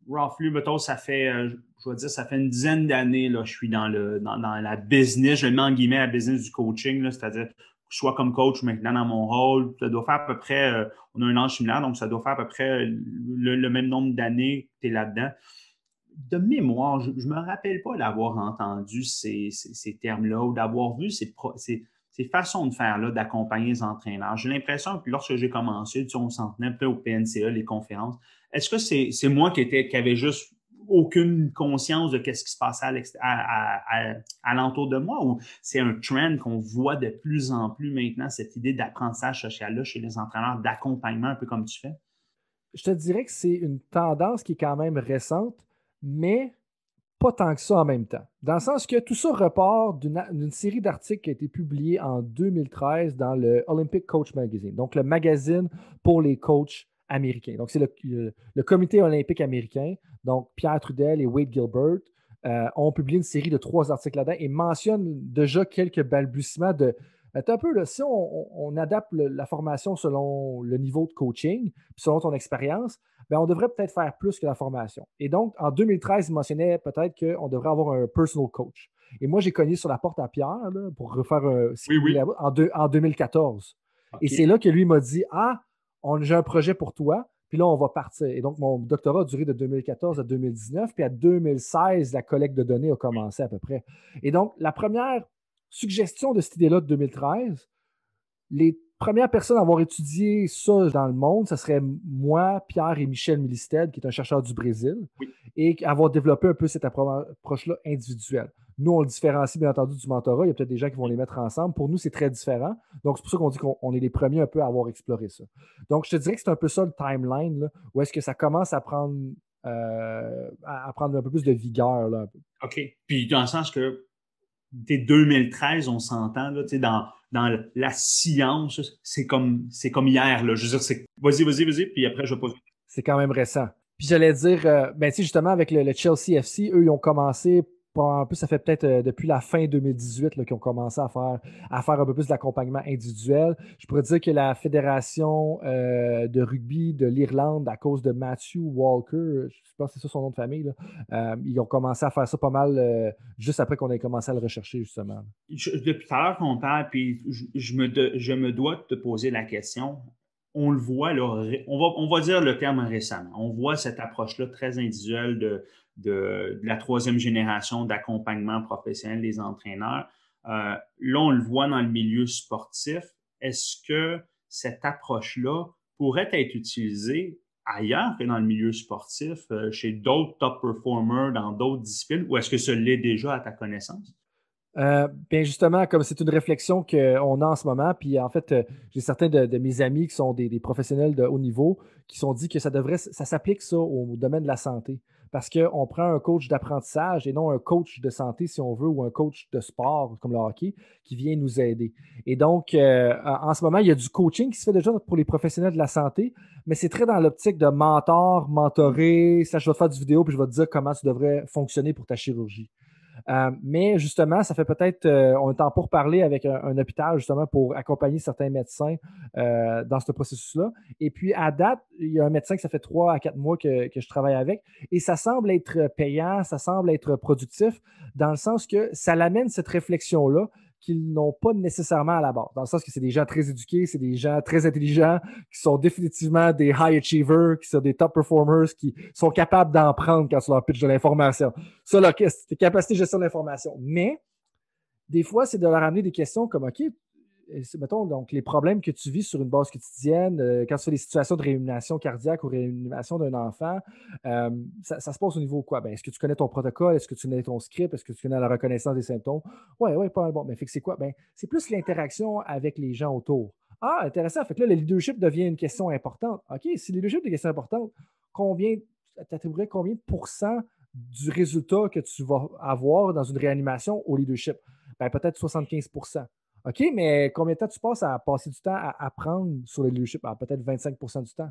roughly, mettons, ça fait, euh, je vais dire, ça fait une dizaine d'années, là, je suis dans, le, dans, la business, je mets en guillemets, la business du coaching, c'est-à-dire je sois comme coach maintenant dans mon rôle, ça doit faire à peu près, euh, on a un âge similaire, donc ça doit faire à peu près le, même nombre d'années que tu es là-dedans. De mémoire, je ne me rappelle pas d'avoir entendu ces, termes-là ou d'avoir vu ces, ces, façons de faire-là, d'accompagner les entraîneurs. J'ai l'impression que lorsque j'ai commencé, on s'en tenait un peu au PNCA, les conférences. Est-ce que c'est moi qui, était, qui juste aucune conscience de ce qui se passait à, l'entour de moi? Ou c'est un trend qu'on voit de plus en plus maintenant, cette idée d'apprentissage social-là chez les entraîneurs, d'accompagnement un peu comme tu fais? Je te dirais que c'est une tendance qui est quand même récente, mais pas tant que ça en même temps. Dans le sens que tout ça repart d'une série d'articles qui a été publiée en 2013 dans le Olympic Coach Magazine, donc le magazine pour les coachs américains. Donc, c'est le, comité olympique américain. Donc, Pierre Trudel et Wade Gilbert euh, ont publié une série de trois articles là-dedans et mentionnent déjà quelques balbutiements de. Un peu, là, si on, adapte la formation selon le niveau de coaching, selon ton expérience, ben, on devrait peut-être faire plus que la formation. Et donc, en 2013, il mentionnait peut-être qu'on devrait avoir un personal coach. Et moi, j'ai cogné sur la porte à Pierre pour refaire un oui, En, en, 2014. Et c'est là que lui m'a dit Ah, j'ai un projet pour toi. Puis là, on va partir. Et donc, mon doctorat a duré de 2014 à 2019. Puis à 2016, la collecte de données a commencé à peu près. Et donc, la première suggestion de cette idée-là de 2013, les première personne à avoir étudié ça dans le monde, ce serait moi, Pierre et Michel Milisted, qui est un chercheur du Brésil, et avoir développé un peu cette approche-là individuelle. Nous, on le différencie, bien entendu, du mentorat. Il y a peut-être des gens qui vont les mettre ensemble. Pour nous, c'est très différent. Donc, c'est pour ça qu'on dit qu'on est les premiers un peu à avoir exploré ça. Donc, je te dirais que c'est un peu ça le timeline, où est-ce que ça commence à prendre, euh, à prendre un peu plus de vigueur. Là, OK. Puis, dans le sens que 2013, on s'entend, là, dans, dans la science, c'est comme, c'est comme hier, là. Je veux dire, c'est, vas-y, vas-y, vas-y, puis après, je vais pas. C'est quand même récent. Puis j'allais dire, euh, ben, tu justement, avec le, Chelsea FC, eux, ils ont commencé un peu, ça fait peut-être euh, depuis la fin 2018 qu'ils ont commencé à faire, à faire un peu plus d'accompagnement individuel. Je pourrais dire que la Fédération euh, de rugby de l'Irlande, à cause de Matthew Walker, je pense que c'est ça son nom de famille, euh, ils ont commencé à faire ça pas mal juste après qu'on ait commencé à le rechercher, justement. depuis tout à l'heure qu'on parle, puis je, me je me dois de te poser la question. On le voit, là, on, va, on va dire le terme récemment. On voit cette approche-là très individuelle de, de, la troisième génération d'accompagnement professionnel des entraîneurs. Euh, là, on le voit dans le milieu sportif. Est-ce que cette approche-là pourrait être utilisée ailleurs que dans le milieu sportif, euh, chez d'autres top performers dans d'autres disciplines, ou est-ce que ce l'est déjà à ta connaissance? Euh, bien justement, comme c'est une réflexion qu'on a en ce moment, puis en fait, j'ai certains de, mes amis qui sont des, des, professionnels de haut niveau qui sont dit que ça devrait, ça s'applique ça au domaine de la santé parce qu'on prend un coach d'apprentissage et non un coach de santé, si on veut, ou un coach de sport comme le hockey, qui vient nous aider. Et donc, euh, en ce moment, il y a du coaching qui se fait déjà pour les professionnels de la santé, mais c'est très dans l'optique de mentor, mentorer. Ça, je vais te faire du vidéo, puis je vais te dire comment tu devrais fonctionner pour ta chirurgie. Euh, mais justement, ça fait peut-être, euh, on est en pour parler avec un, hôpital justement pour accompagner certains médecins euh, dans ce processus-là. Et puis à date, il y a un médecin que ça fait trois à quatre mois que, que je travaille avec et ça semble être payant, ça semble être productif dans le sens que ça l'amène cette réflexion-là qu'ils n'ont pas nécessairement à la base. Dans le sens que c'est des gens très éduqués, c'est des gens très intelligents, qui sont définitivement des high achievers, qui sont des top performers, qui sont capables d'en prendre quand tu leur pitches de l'information. Ça, c'est? Capacité de gestion de l'information. Mais, des fois, c'est de leur amener des questions comme, OK, mettons, donc, les problèmes que tu vis sur une base quotidienne, euh, quand tu fais des situations de réanimation cardiaque ou réanimation d'un enfant, euh, ça, se passe au niveau quoi? Ben, est-ce que tu connais ton protocole? Est-ce que tu connais ton script? Est-ce que tu connais la reconnaissance des symptômes? Oui, oui, pas mal bon. Mais c'est quoi? Ben, c'est plus l'interaction avec les gens autour. Ah, intéressant. Fait que là, le leadership devient une question importante. OK, si le leadership est une question importante, combien, tu combien de pourcents du résultat que tu vas avoir dans une réanimation au leadership? Ben, peut-être 75 OK, mais combien de temps tu passes à passer du temps à apprendre sur le leadership? Ah, peut-être 25% du temps.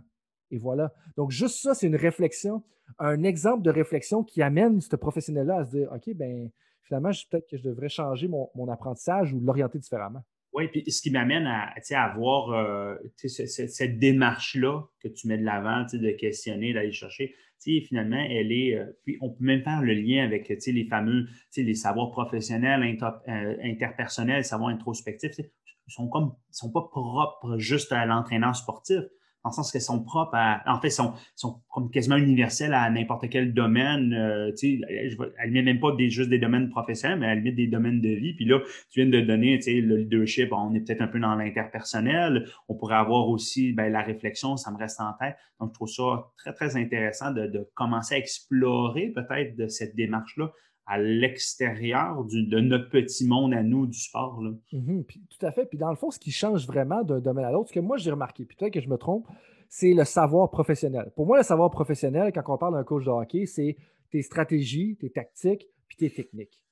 Et voilà. Donc, juste ça, c'est une réflexion, un exemple de réflexion qui amène ce professionnel-là à se dire OK, ben finalement, peut-être que je devrais changer mon, apprentissage ou l'orienter différemment. Oui, puis ce qui m'amène à, avoir euh, cette, démarche-là que tu mets de l'avant, de questionner, d'aller chercher finalement, elle est. Euh, puis on peut même faire le lien avec les fameux, les savoirs professionnels, euh, interpersonnels, savoirs introspectifs. Ils sont comme, sont pas propres juste à l'entraîneur sportif le sens qu'elles sont propres à, en fait, sont, sont quasiment universelles à n'importe quel domaine. Euh, tu sais, elle ne même pas juste des domaines professionnels, mais elle limite des domaines de vie. Puis là, tu viens de donner, tu sais, le leadership, on est peut-être un peu dans l'interpersonnel. On pourrait avoir aussi ben, la réflexion, ça me reste en tête. Donc, je trouve ça très, très intéressant de, de commencer à explorer peut-être de cette démarche-là à l'extérieur de notre petit monde à nous du sport. Mhm, tout à fait. Puis dans le fond, ce qui change vraiment d'un domaine à l'autre, ce que moi j'ai remarqué, puis que je me trompe, c'est le savoir professionnel. Pour moi, le savoir professionnel, quand on parle d'un coach de hockey, c'est tes stratégies, tes tactiques, puis tes techniques.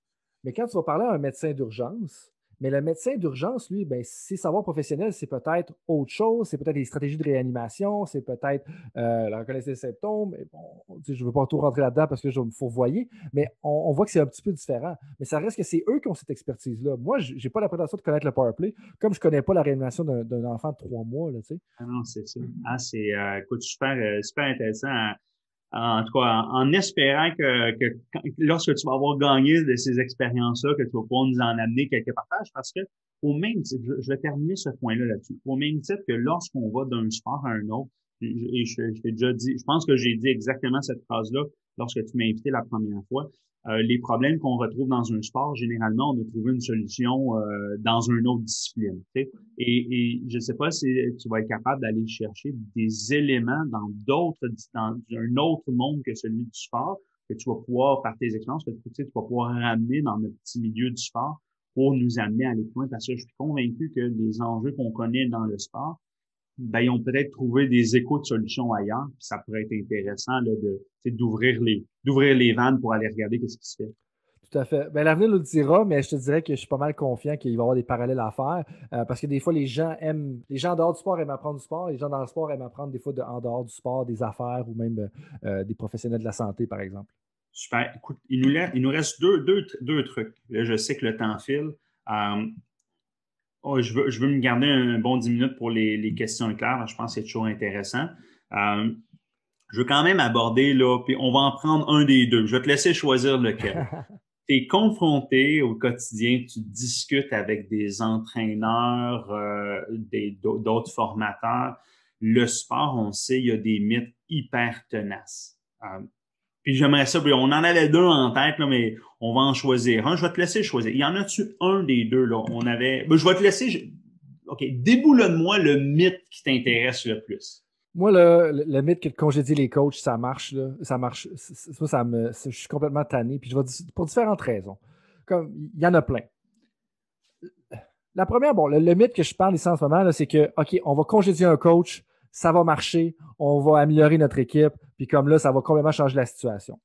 Mais quand tu vas parler à un médecin d'urgence, mais le médecin d'urgence, lui, ben, ses savoirs professionnels, c'est peut-être autre chose, c'est peut-être des stratégies de réanimation, c'est peut-être euh, la reconnaissance des symptômes. je ne veux pas tout rentrer là-dedans parce que je vais me fourvoyer, mais on, voit que c'est un petit peu différent. Mais ça reste que c'est eux qui ont cette expertise-là. Moi, je n'ai pas la prétention de connaître le powerplay, comme je ne connais pas la réanimation d'un enfant de trois mois. Là, ah non, c'est ça. Ah, c'est euh, super, euh, super intéressant en tout cas, en, espérant que, lorsque tu vas avoir gagné de ces expériences-là, que tu vas pouvoir nous en amener quelques partages, parce que au même titre, je, vais terminer ce point-là là-dessus, au même titre que lorsqu'on va d'un sport à un autre, et je, je t'ai déjà dit, je pense que j'ai dit exactement cette phrase-là lorsque tu m'as invité la première fois, euh, les problèmes qu'on retrouve dans un sport, généralement, on a trouvé une solution euh, dans une autre discipline. Et, et je ne sais pas si tu vas être capable d'aller chercher des éléments dans d'autres, dans un autre monde que celui du sport, que tu vas pouvoir, par tes expériences, que tu, vas pouvoir ramener dans le petit milieu du sport pour nous amener à aller plus. Parce que je suis convaincu que les enjeux qu'on connaît dans le sport, ben, ils ont peut-être trouvé des échos de solutions ailleurs. Puis ça pourrait être intéressant là, de, d'ouvrir les, d'ouvrir les vannes pour aller regarder ce qui se fait. Tout à fait. Ben, l'avenir nous le dira, mais je te dirais que je suis pas mal confiant qu'il va y avoir des parallèles à faire. Euh, parce que des fois, les gens aiment. Les gens en dehors du sport aiment apprendre du sport. Les gens dans le sport aiment apprendre des fois de, en dehors du sport, des affaires ou même euh, des professionnels de la santé, par exemple. Super. Écoute, il nous, il nous reste deux, deux, deux trucs. Là, je sais que le temps file. Euh, Oh, je, veux, je, veux, me garder un bon 10 minutes pour les, questions claires. Je pense que c'est toujours intéressant. Euh, je veux quand même aborder, là, puis on va en prendre un des deux. Je vais te laisser choisir lequel. tu es confronté au quotidien, tu discutes avec des entraîneurs, euh, d'autres formateurs. Le sport, on sait, il y a des mythes hyper tenaces. Euh, puis j'aimerais ça, on en avait deux en tête, là, mais on va en choisir un. Je vais te laisser choisir. Il y en a-tu un des deux, là? On avait. Ben, je vais te laisser. OK. Déboulonne-moi le mythe qui t'intéresse le plus. Moi, le, le, mythe que congédier les coachs, ça marche, là. Ça marche. Ça, ça me. Je suis complètement tanné. Puis je vais pour différentes raisons. Comme il y en a plein. La première, bon, le, mythe que je parle ici en ce moment, c'est que, OK, on va congédier un coach, ça va marcher, on va améliorer notre équipe, puis comme là, ça va complètement changer la situation.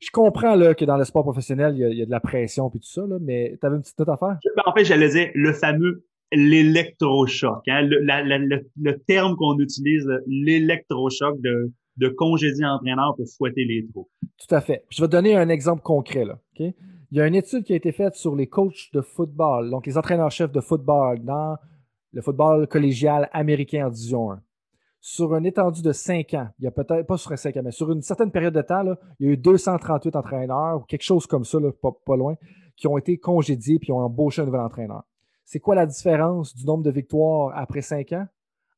Je comprends là, que dans le sport professionnel, il y, a, de la pression puis tout ça, mais tu avais une petite note à faire? Ben, en fait, j'allais dire le fameux l'électrochoc. Hein, le, terme qu'on utilise, l'électrochoc de, de congédier entraîneur pour fouetter les trous. Tout à fait. je vais te donner un exemple concret. Là, Il y a une étude qui a été faite sur les coachs de football, donc les entraîneurs-chefs de football dans le football collégial américain en Division 1 sur une étendue de 5 ans, il y a peut-être pas sur un 5 ans, mais sur une certaine période de temps, il y a eu 238 entraîneurs ou quelque chose comme ça, pas, loin, qui ont été congédiés puis ont embauché un nouvel entraîneur. C'est quoi la différence du nombre de victoires après 5 ans?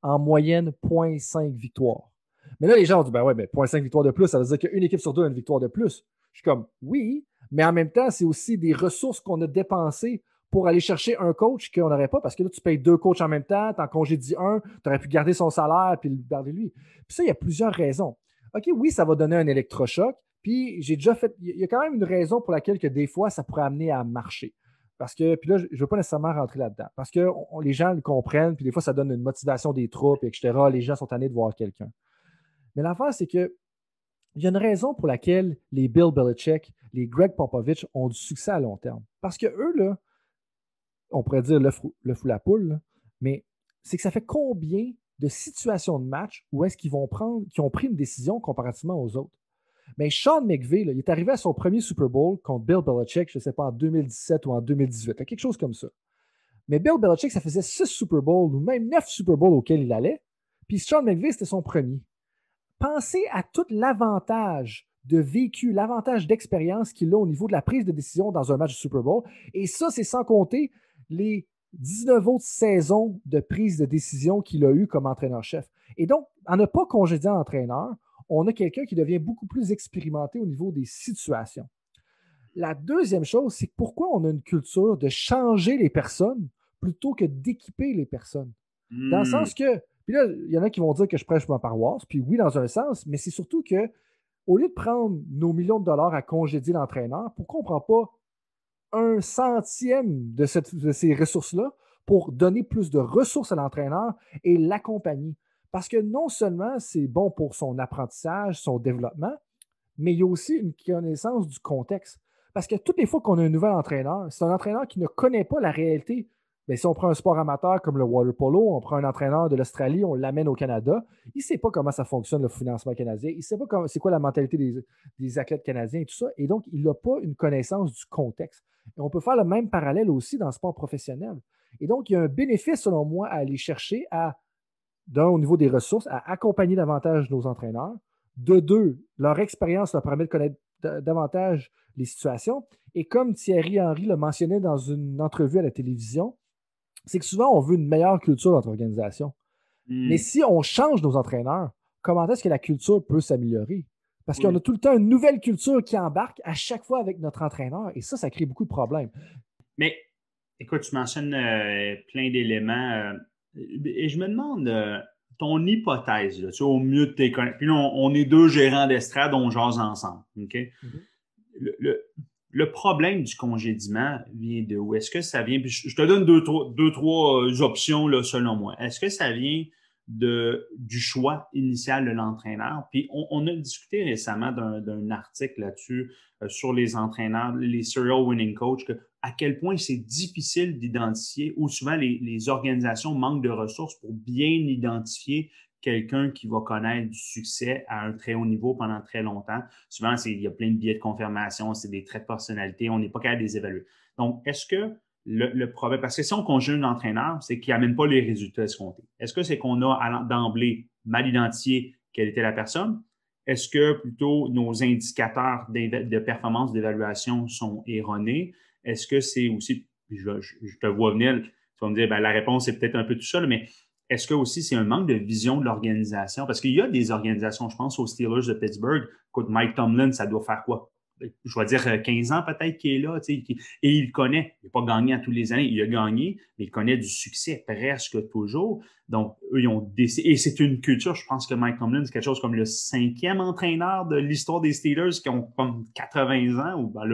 En moyenne, 0.5 victoires. Mais là, les gens ont dit, ben ouais, mais 0.5 victoires de plus, ça veut dire qu'une équipe sur deux a une victoire de plus. Je suis comme, oui, mais en même temps, c'est aussi des ressources qu'on a dépensées pour aller chercher un coach qu'on n'aurait pas, parce que là, tu payes deux coachs en même temps, tu en congédies un, tu aurais pu garder son salaire puis le garder lui. Puis ça, il y a plusieurs raisons. OK, oui, ça va donner un électrochoc, puis j'ai déjà fait. Il y a quand même une raison pour laquelle que des fois, ça pourrait amener à marcher. Parce que, puis là, je ne veux pas nécessairement rentrer là-dedans. Parce que les gens le comprennent, puis des fois, ça donne une motivation des troupes, etc. Les gens sont tannés de voir quelqu'un. Mais l'affaire, c'est que il y a une raison pour laquelle les Bill Belichick, les Greg Popovich ont du succès à long terme. Parce que eux, là, on pourrait dire le fou, la poule, mais c'est que ça fait combien de situations de match où est-ce qu'ils vont prendre, qui ont pris une décision comparativement aux autres? Mais Sean McVay, il est arrivé à son premier Super Bowl contre Bill Belichick, je ne sais pas, en 2017 ou en 2018, quelque chose comme ça. Mais Bill Belichick, ça faisait six Super Bowls ou même neuf Super Bowls auxquels il allait. Puis Sean McVay, c'était son premier. Pensez à tout l'avantage de vécu, l'avantage d'expérience qu'il a au niveau de la prise de décision dans un match de Super Bowl. Et ça, c'est sans compter les 19 autres saisons de prise de décision qu'il a eu comme entraîneur-chef. Et donc, en ne pas congédier entraîneur, on a quelqu'un qui devient beaucoup plus expérimenté au niveau des situations. La deuxième chose, c'est pourquoi on a une culture de changer les personnes plutôt que d'équiper les personnes? Dans le hmm. sens que, puis là, il y en a qui vont dire que je prêche ma paroisse, puis oui, dans un sens, mais c'est surtout que, au lieu de prendre nos millions de dollars à congédier l'entraîneur, pourquoi on ne prend pas un centième de, ces ressources-là pour donner plus de ressources à l'entraîneur et l'accompagner. Parce que non seulement c'est bon pour son apprentissage, son développement, mais il y a aussi une connaissance du contexte. Parce que toutes les fois qu'on a un nouvel entraîneur, c'est un entraîneur qui ne connaît pas la réalité. Mais si on prend un sport amateur comme le water polo, on prend un entraîneur de l'Australie, on l'amène au Canada, il ne sait pas comment ça fonctionne le financement canadien, il ne sait pas c'est quoi la mentalité des, des, athlètes canadiens et tout ça. Et donc, il n'a pas une connaissance du contexte. Et on peut faire le même parallèle aussi dans le sport professionnel. Et donc, il y a un bénéfice, selon moi, à aller chercher à, d'un, au niveau des ressources, à accompagner davantage nos entraîneurs. De deux, leur expérience leur permet de connaître davantage les situations. Et comme Thierry Henry le mentionnait dans une entrevue à la télévision, c'est que souvent, on veut une meilleure culture dans notre organisation. Hmm. Mais si on change nos entraîneurs, comment est-ce que la culture peut s'améliorer? Parce qu'on a tout le temps une nouvelle culture qui embarque à chaque fois avec notre entraîneur. Et ça, ça crée beaucoup de problèmes. Mais écoute, tu mentionnes euh, plein d'éléments. Euh, et je me demande euh, ton hypothèse, tu au mieux de tes connaissances. Puis là, on, est deux gérants d'estrade, on jase ensemble. OK? Mm-hmm. le, le problème du congédiement vient de où? Est-ce que ça vient, je te donne deux, trois, deux, trois euh, options là, selon moi. Est-ce que ça vient de, du choix initial de l'entraîneur? Puis on, a discuté récemment d'un article là-dessus euh, sur les entraîneurs, les serial winning coach, à quel point c'est difficile d'identifier ou souvent les, les organisations manquent de ressources pour bien identifier quelqu'un qui va connaître du succès à un très haut niveau pendant très longtemps. Souvent, il y a plein de biais de confirmation, c'est des traits de personnalité, on n'est pas capable de les évaluer. Donc, est-ce que le, problème, parce que si on conjugue un entraîneur, c'est qu'il n'amène pas les résultats escomptés. Est-ce que c'est qu'on a d'emblée mal identifié quelle était la personne? Est-ce que plutôt nos indicateurs de performance d'évaluation sont erronés? Est-ce que c'est aussi, je, te vois venir, tu vas me dire, ben, la réponse c'est peut-être un peu tout ça, mais est-ce que aussi c'est un manque de vision de l'organisation? Parce qu'il y a des organisations, je pense aux Steelers de Pittsburgh. Écoute, Mike Tomlin, ça doit faire quoi? Je vais dire 15 ans peut-être qu'il est là, et il connaît. Il n'a pas gagné à tous les années, il a gagné, mais il connaît du succès presque toujours. Donc, eux, ils ont décidé. Et c'est une culture, je pense que Mike Tomlin, c'est quelque chose comme le cinquième entraîneur de l'histoire des Steelers qui ont comme 80 ans, ou ben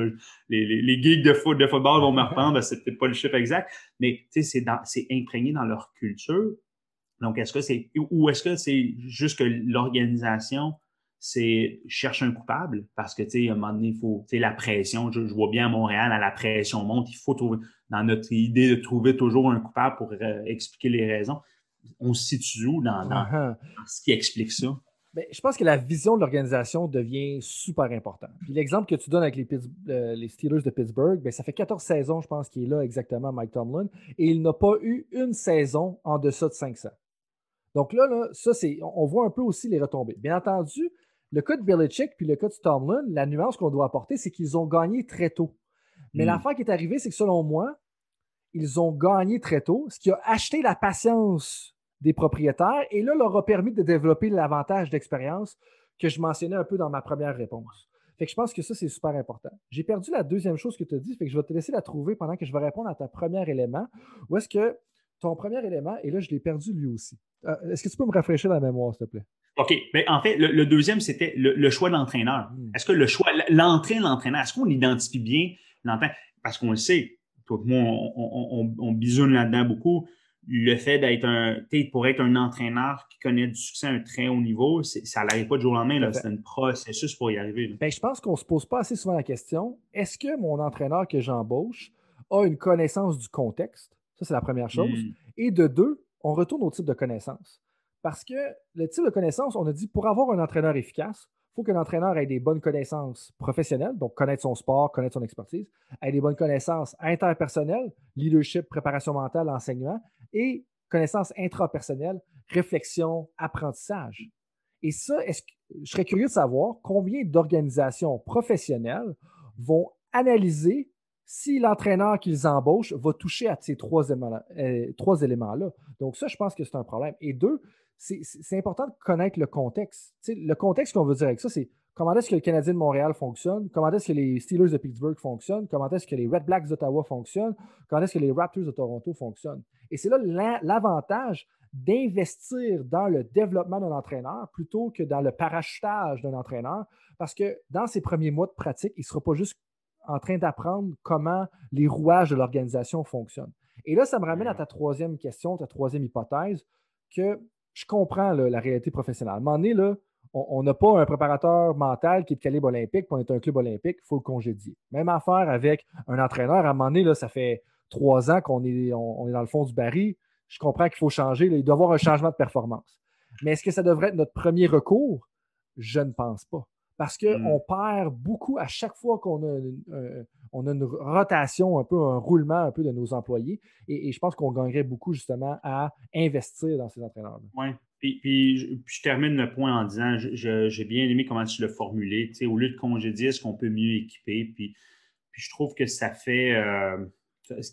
les, les, geeks de, foot, de football vont me reprendre, ben, c'est peut-être pas le chiffre exact, mais c'est imprégné dans leur culture. Donc, est-ce que c'est ou est-ce que c'est juste que l'organisation c'est cherche un coupable? Parce que tu sais à un moment donné il faut tu sais la pression je, vois bien à Montréal à la pression monte il faut trouver dans notre idée de trouver toujours un coupable pour euh, expliquer les raisons on se situe où dans, uh-huh. ce qui explique ça? Ben, je pense que la vision de l'organisation devient super importante. Puis l'exemple que tu donnes avec les, euh, les Steelers de Pittsburgh, ben, ça fait 14 saisons, je pense, qu'il est là exactement, Mike Tomlin, et il n'a pas eu une saison en deçà de 500. Donc là, là ça, c'est, on voit un peu aussi les retombées. Bien entendu, le cas de Belichick puis le cas de Tomlin, la nuance qu'on doit apporter, c'est qu'ils ont gagné très tôt. Mais hmm. l'affaire qui est arrivée, c'est que selon moi, ils ont gagné très tôt, ce qui a acheté la patience des propriétaires et là leur a permis de développer l'avantage d'expérience que je mentionnais un peu dans ma première réponse. Fait que je pense que ça, c'est super important. J'ai perdu la deuxième chose que tu as dit, fait que je vais te laisser la trouver pendant que je vais répondre à ta premier élément. Où est-ce que ton premier élément, et là, je l'ai perdu lui aussi. Euh, est-ce que tu peux me rafraîchir la mémoire, s'il te plaît? OK. Mais en fait, le, deuxième, c'était le, choix de l'entraîneur. Hmm. Est-ce que le choix, l'entrée de l'entraîneur, est-ce qu'on identifie bien l'entraîneur? Parce qu'on le sait, toi moi, on, on, bisoune là-dedans beaucoup. Le fait d'être un, pour être un entraîneur qui connaît du succès à un très haut niveau, ça n'arrive pas du jour au lendemain. C'est un processus pour y arriver. Ben, je pense qu'on ne se pose pas assez souvent la question est-ce que mon entraîneur que j'embauche a une connaissance du contexte? Ça, c'est la première chose. Hmm. Et de deux, on retourne au type de connaissance. Parce que le type de connaissance, on a dit pour avoir un entraîneur efficace, il faut que l'entraîneur ait des bonnes connaissances professionnelles, donc connaître son sport, connaître son expertise, ait des bonnes connaissances interpersonnelles, leadership, préparation mentale, enseignement, et connaissances intrapersonnelles, réflexion, apprentissage. Et ça, je serais curieux de savoir combien d'organisations professionnelles vont analyser si l'entraîneur qu'ils embauchent va toucher à ces trois euh, éléments-là. Donc, ça, je pense que c'est un problème. Et deux, c'est important de connaître le contexte. le contexte qu'on veut dire avec ça, c'est comment est-ce que le Canadien de Montréal fonctionne, comment est-ce que les Steelers de Pittsburgh fonctionnent, comment est-ce que les Red Blacks d'Ottawa fonctionnent, comment est-ce que les Raptors de Toronto fonctionnent. Et c'est là l'avantage d'investir dans le développement d'un entraîneur plutôt que dans le parachutage d'un entraîneur, parce que dans ses premiers mois de pratique, il ne sera pas juste en train d'apprendre comment les rouages de l'organisation fonctionnent. Et là, ça me ramène à ta troisième question, ta troisième hypothèse, que je comprends la réalité professionnelle. À un moment donné, là, on n'a pas un préparateur mental qui est de calibre olympique, puis on est un club olympique, il faut le congédier. Même affaire avec un entraîneur. À un moment donné, là, ça fait trois ans qu'on est, on, est dans le fond du baril. Je comprends qu'il faut changer. il doit y avoir un changement de performance. Mais est-ce que ça devrait être notre premier recours? Je ne pense pas. Parce qu'on hmm. perd beaucoup à chaque fois qu'on a, on a une rotation, un peu un roulement un peu de nos employés. Et, je pense qu'on gagnerait beaucoup justement à investir dans ces entraîneurs. Oui. Puis, je, termine le point en disant, j'ai bien aimé comment tu l'as formulé. au lieu de congédier, est-ce qu'on peut mieux équiper? Puis, puis je trouve que ça fait euh,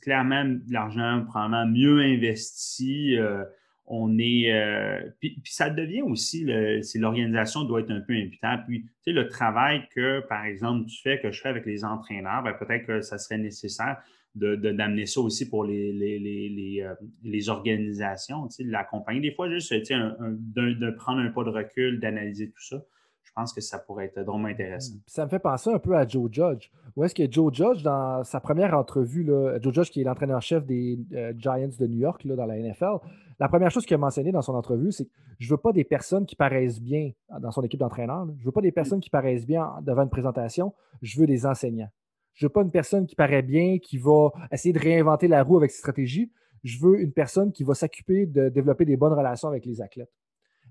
clairement de l'argent probablement mieux investi. Euh, on est. Euh, puis, ça devient aussi, si l'organisation doit être un peu imputable. Puis, tu sais, le travail que, par exemple, tu fais, que je fais avec les entraîneurs, ben, peut-être que ça serait nécessaire d'amener de, ça aussi pour les, euh, organisations, tu sais, l'accompagner. Des fois, juste, tu sais, de, prendre un pas de recul, d'analyser tout ça je pense que ça pourrait être drôlement intéressant. Ça me fait penser un peu à Joe Judge. Où est-ce que Joe Judge, dans sa première entrevue, là, Joe Judge, qui est l'entraîneur-chef des euh, Giants de New York là, dans la NFL, la première chose qu'il a mentionné dans son entrevue, c'est que je ne veux pas des personnes qui paraissent bien dans son équipe d'entraîneurs. Je ne veux pas des personnes qui paraissent bien devant une présentation. Je veux des enseignants. Je ne veux pas une personne qui paraît bien, qui va essayer de réinventer la roue avec ses stratégies. Je veux une personne qui va s'occuper de développer des bonnes relations avec les athlètes.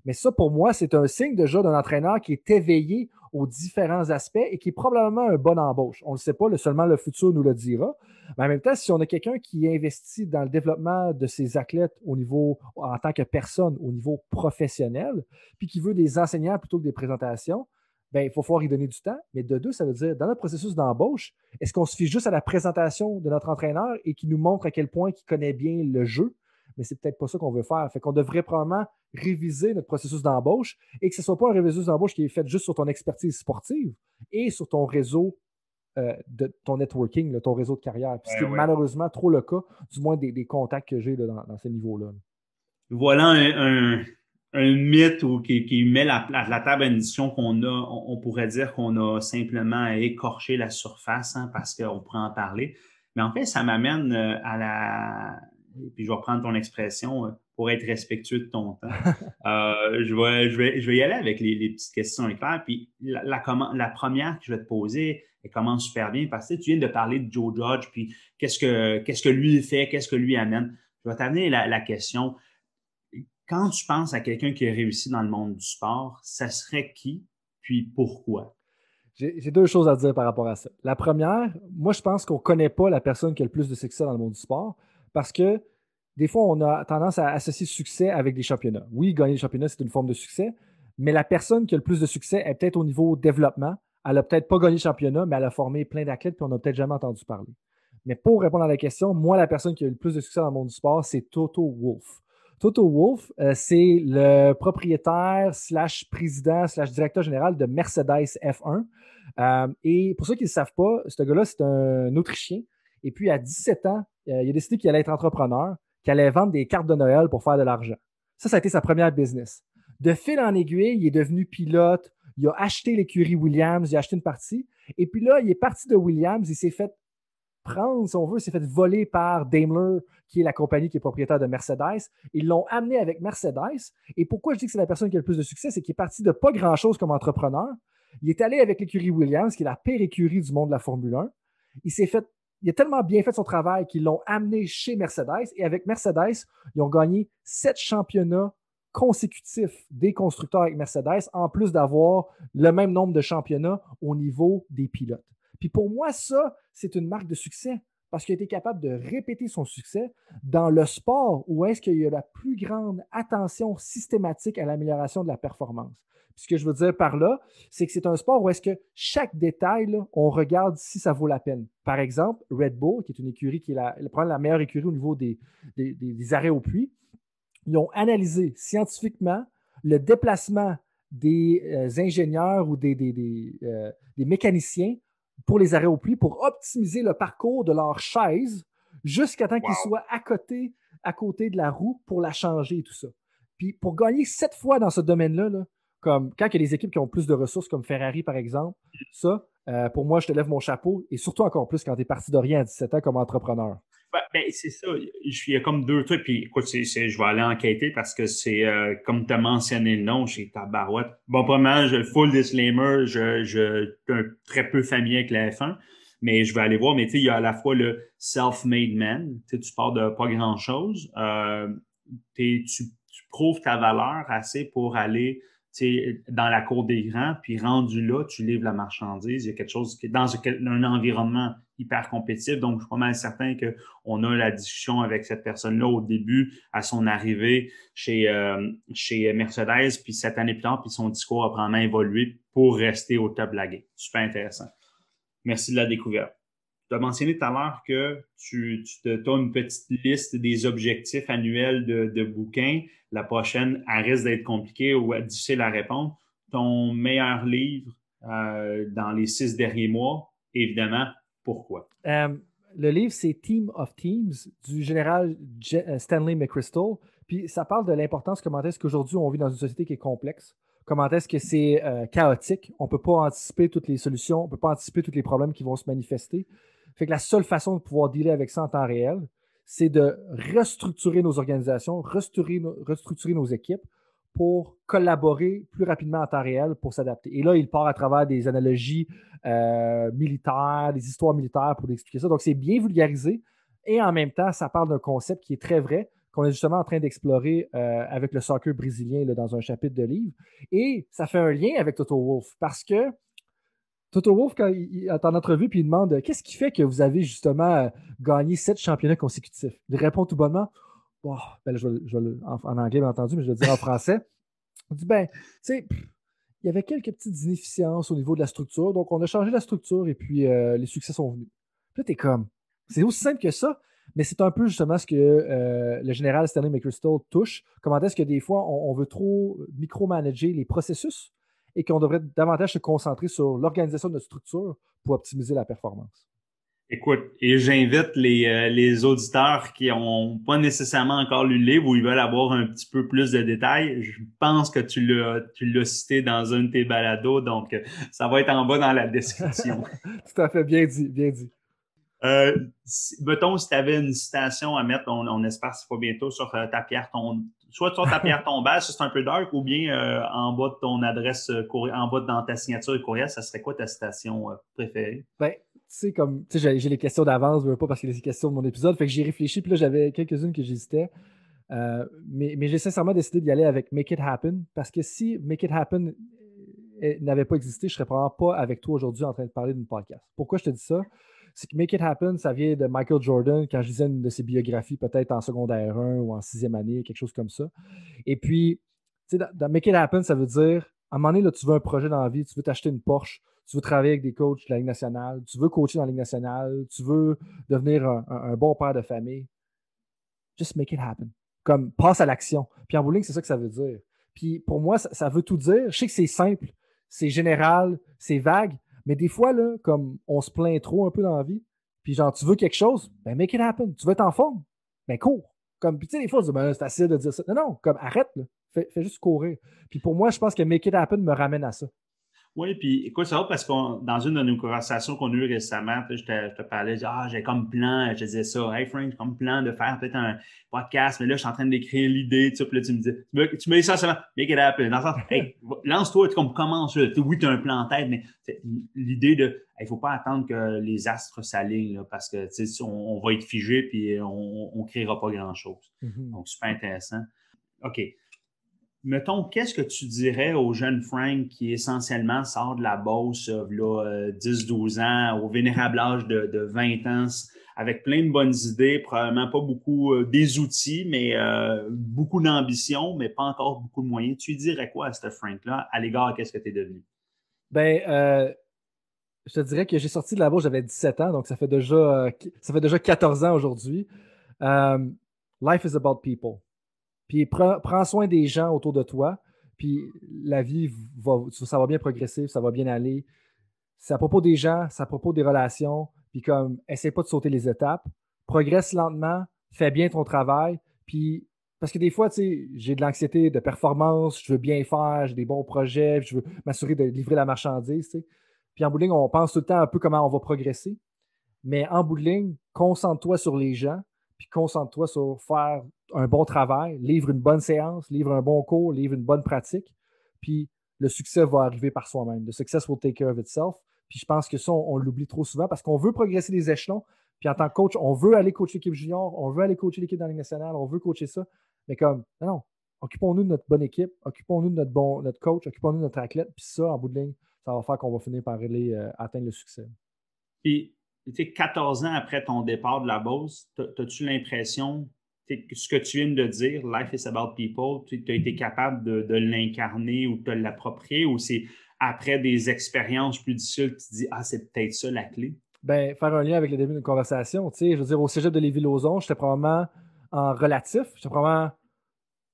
Mais ça, pour moi, c'est un signe déjà d'un entraîneur qui est éveillé aux différents aspects et qui est probablement un bon embauche. On ne le sait pas, seulement le futur nous le dira. Mais en même temps, si on a quelqu'un qui investit dans le développement de ses athlètes au niveau, en tant que personne, au niveau professionnel, puis qui veut des enseignants plutôt que des présentations, ben, il faut pouvoir y donner du temps. Mais de deux, ça veut dire, dans notre processus d'embauche, est-ce qu'on se fie juste à la présentation de notre entraîneur et qui nous montre à quel point il connaît bien le jeu? Mais c'est peut-être pas ça qu'on veut faire. Fait qu'on devrait probablement réviser notre processus d'embauche et que ce ne soit pas un processus d'embauche qui est fait juste sur ton expertise sportive et sur ton réseau euh, de ton networking, ton réseau de carrière. Puis c'est malheureusement trop le cas, du moins des, contacts que j'ai dans, dans, ces niveaux-là. Voilà un, mythe qui, met la, la, table à édition qu'on a, on, pourrait dire qu'on a simplement écorché la surface hein, parce qu'on pourrait en parler. Mais en fait, ça m'amène euh, à la. Puis je vais reprendre ton expression, euh, pour être respectueux de ton temps. Euh, je, vais, je, vais, je vais y aller avec les, petites questions éclairs. Puis la, la, première que je vais te poser, elle commence super bien parce que tu viens de parler de Joe Judge, puis qu'est-ce que, qu'est-ce que lui fait, qu'est-ce que lui amène. Je vais t'amener la, la question. Quand tu penses à quelqu'un qui a réussi dans le monde du sport, ça serait qui, puis pourquoi? J'ai deux choses à dire par rapport à ça. La première, moi, je pense qu'on ne connaît pas la personne qui a le plus de succès dans le monde du sport parce que des fois, on a tendance à associer succès avec des championnats. Oui, gagner des championnats, c'est une forme de succès, mais la personne qui a le plus de succès est peut-être au niveau développement. Elle n'a peut-être pas gagné le championnat, mais elle a formé plein d'athlètes, puis on n'a peut-être jamais entendu parler. Mais pour répondre à la question, moi, la personne qui a le plus de succès dans le monde du sport, c'est Toto Wolf. Toto Wolf, euh, c'est le propriétaire slash président slash directeur général de Mercedes F1. Euh, et pour ceux qui ne le savent pas, ce gars-là, c'est un Autrichien. Et puis, à 17 ans, euh, il a décidé qu'il allait être entrepreneur qu'il allait vendre des cartes de Noël pour faire de l'argent. Ça, ça a été sa première business. De fil en aiguille, il est devenu pilote, il a acheté l'écurie Williams, il a acheté une partie. Et puis là, il est parti de Williams, il s'est fait prendre, si on veut, il s'est fait voler par Daimler, qui est la compagnie qui est propriétaire de Mercedes. Ils l'ont amené avec Mercedes. Et pourquoi je dis que c'est la personne qui a le plus de succès, c'est qu'il est parti de pas grand-chose comme entrepreneur. Il est allé avec l'écurie Williams, qui est la pire écurie du monde de la Formule 1. Il s'est fait il a tellement bien fait son travail qu'ils l'ont amené chez Mercedes. Et avec Mercedes, ils ont gagné sept championnats consécutifs des constructeurs avec Mercedes, en plus d'avoir le même nombre de championnats au niveau des pilotes. Puis pour moi, ça, c'est une marque de succès parce qu'il a été capable de répéter son succès dans le sport où est-ce qu'il y a la plus grande attention systématique à l'amélioration de la performance ce que je veux dire par là, c'est que c'est un sport où est-ce que chaque détail, on regarde si ça vaut la peine. Par exemple, Red Bull, qui est une écurie qui est la, la meilleure écurie au niveau des, arrêts au puits, ils ont analysé scientifiquement le déplacement des euh, ingénieurs ou des, euh, des, mécaniciens pour les arrêts au puits pour optimiser le parcours de leur chaise jusqu'à temps qu'ils soient à côté, à côté de la roue pour la changer et tout ça. Puis pour gagner sept fois dans ce domaine-là, là, comme quand il y a des équipes qui ont plus de ressources, comme Ferrari par exemple, ça, euh, pour moi, je te lève mon chapeau, et surtout encore plus quand tu es parti de rien à 17 ans comme entrepreneur. Ben, c'est ça. Il y a comme deux trucs. Puis écoute, je vais aller enquêter parce que c'est euh, comme tu as mentionné le nom chez Tabarouette. Bon, premièrement, je, full disclaimer, je, je suis très peu familier avec la F1, mais je vais aller voir. Mais tu sais, il y a à la fois le self-made man. Tu pars de pas grand-chose. Euh, tu, tu prouves ta valeur assez pour aller dans la cour des grands, puis rendu là, tu livres la marchandise. Il y a quelque chose qui est dans un environnement hyper compétitif. Donc, je suis pas mal certain qu'on a la discussion avec cette personne-là au début, à son arrivée chez, euh, chez Mercedes, puis cette année plus tard, puis son discours a probablement évolué pour rester au top de la game. Super intéressant. Merci de la découverte. Tu as mentionné tout à l'heure que tu, tu as une petite liste des objectifs annuels de, bouquins. La prochaine, elle risque d'être compliquée ou difficile à répondre. Ton meilleur livre euh, dans les six derniers mois, évidemment, pourquoi? Euh, le livre, c'est Team of Teams du général euh, Stanley McChrystal. Puis ça parle de l'importance, comment est-ce qu'aujourd'hui on vit dans une société qui est complexe, comment est-ce que c'est chaotique, on ne peut pas anticiper toutes les solutions, on ne peut pas anticiper tous les problèmes qui vont se manifester. Fait que la seule façon de pouvoir dealer avec ça en temps réel, c'est de restructurer nos organisations, restructurer, nos équipes pour collaborer plus rapidement en temps réel pour s'adapter. Et là, il part à travers des analogies euh, militaires, des histoires militaires pour expliquer ça. Donc, c'est bien vulgarisé et en même temps, ça parle d'un concept qui est très vrai, qu'on est justement en train d'explorer euh, avec le soccer brésilien dans un chapitre de livre. Et ça fait un lien avec Toto Wolf parce que Toto Wolf, quand il est en entrevue, puis il demande qu'est-ce qui fait que vous avez justement euh, gagné sept championnats consécutifs? Il répond tout bonnement ben, en, anglais, bien entendu, mais je vais le dire en français. Il dit ben, tu sais, il y avait quelques petites inefficiences au niveau de la structure, donc on a changé la structure et puis euh, les succès sont venus. Puis là, t'es comme, c'est aussi simple que ça, mais c'est un peu justement ce que euh, le général Stanley McChrystal touche. Comment est-ce que des fois, on, on veut trop micromanager les processus et qu'on devrait davantage se concentrer sur l'organisation de notre structure pour optimiser la performance? Écoute, et j'invite les, euh, les auditeurs qui n'ont pas nécessairement encore lu le livre ou ils veulent avoir un petit peu plus de détails. Je pense que tu l'as, tu l'as cité dans un de tes balados, donc euh, ça va être en bas dans la description. Tout à fait, bien dit, bien dit. Euh, mettons, si tu avais une citation à mettre, on, on espère que c'est pas bientôt sur euh, ta pierre ton, soit sur ta pierre tombale, c'est un peu dark, ou bien euh, en bas de ton adresse euh, en bas dans ta signature de courriel, ça serait quoi ta citation préférée? Ben, sais, comme, tu sais, j'ai les questions d'avance, pas parce que c'est les questions de mon épisode, fait que j'ai réfléchi, puis là, j'avais quelques-unes que j'hésitais. mais, mais j'ai sincèrement décidé d'y aller avec Make It Happen, parce que si Make It Happen n'avait pas existé, je serais probablement pas avec toi aujourd'hui en train de parler d'une podcast. Pourquoi je te dis ça? c'est que Make It Happen, ça vient de Michael Jordan quand je lisais une de ses biographies, peut-être en secondaire 1 ou en sixième année, quelque chose comme ça. Et puis, tu sais, dans, Make It Happen, ça veut dire, à un moment donné, là, tu veux un projet dans la vie, tu veux t'acheter une Porsche, tu veux travailler avec des coachs de la Ligue nationale, tu veux coacher dans la Ligue nationale, tu veux devenir un, bon père de famille. Just make it happen. Comme passe à l'action. Puis en bowling, c'est ça que ça veut dire. Puis pour moi, ça, veut tout dire. Je sais que c'est simple, c'est général, c'est vague, mais des fois, là, comme on se plaint trop un peu dans la vie, puis genre, tu veux quelque chose, ben make it happen. Tu veux être en forme, ben cours. Comme, puis tu sais, des fois, ben, c'est facile de dire ça. Non, non, comme arrête, là. Fais, fais, juste courir. Puis pour moi, je pense que make it happen me ramène à ça. Oui, puis écoute, ça va parce que dans une de nos conversations qu'on a eues récemment, je te, je te parlais, ah, j'ai comme plan, je disais ça, hey Frank, j'ai comme plan de faire peut-être un podcast, mais là, je suis en train d'écrire l'idée, tu sais, puis là, tu me dis, tu me, dis ça seulement, make it happen. Dans le sens, hey, lance-toi, tu comme commence, oui, tu as un plan en tête, mais l'idée de, il ne faut pas attendre que les astres s'alignent, parce que, tu sais, on, on, va être figé, puis on ne créera pas grand-chose. Mm-hmm. Donc, super intéressant. OK mettons, qu'est-ce que tu dirais au jeune Frank qui essentiellement sort de la bosse, là, 10-12 euh, ans, au vénérable âge de, 20 ans, avec plein de bonnes idées, probablement pas beaucoup euh, des outils, mais euh, beaucoup d'ambition, mais pas encore beaucoup de moyens. Tu dirais quoi à ce Frank-là à l'égard de qu'est-ce que tu es devenu? Ben, je te dirais que j'ai sorti de la bourse, j'avais 17 ans, donc ça fait déjà, ça fait déjà 14 ans aujourd'hui. life is about people. Puis prends, soin des gens autour de toi. Puis la vie, va, ça va bien progresser, ça va bien aller. C'est à propos des gens, c'est à propos des relations. Puis comme, essaie pas de sauter les étapes. Progresse lentement, fais bien ton travail. Puis, parce que des fois, tu sais, j'ai de l'anxiété de performance, je veux bien faire, j'ai des bons projets, je veux m'assurer de livrer la marchandise, tu. Puis en bowling, on pense tout le temps un peu comment on va progresser. Mais en bout concentre-toi sur les gens, puis concentre-toi sur faire un bon travail, livre une bonne séance, livre un bon cours, livre une bonne pratique, puis le succès va arriver par soi-même. Le success will take care of itself. Puis je pense que ça, on, l'oublie trop souvent parce qu'on veut progresser les échelons. Puis en tant que coach, on veut aller coacher l'équipe junior, on veut aller coacher l'équipe dans la Ligue nationale, on veut coacher ça. Mais comme, non, non, occupons-nous de notre bonne équipe, occupons-nous de notre, bon, notre coach, occupons-nous de notre athlète. Puis ça, en bout de ligne, ça va faire qu'on va finir par aller euh, atteindre le succès. 14 ans après ton départ de la Beauce, as-tu l'impression ce que tu viens de dire, Life is about people, tu as été capable de, l'incarner ou de l'approprier ou c'est après des expériences plus difficiles que tu dis Ah, c'est peut-être ça la clé? Ben, faire un lien avec le début d'une conversation. Tu sais, je veux dire, au cégep de Lévis-Lauzon, j'étais probablement en relatif, j'étais probablement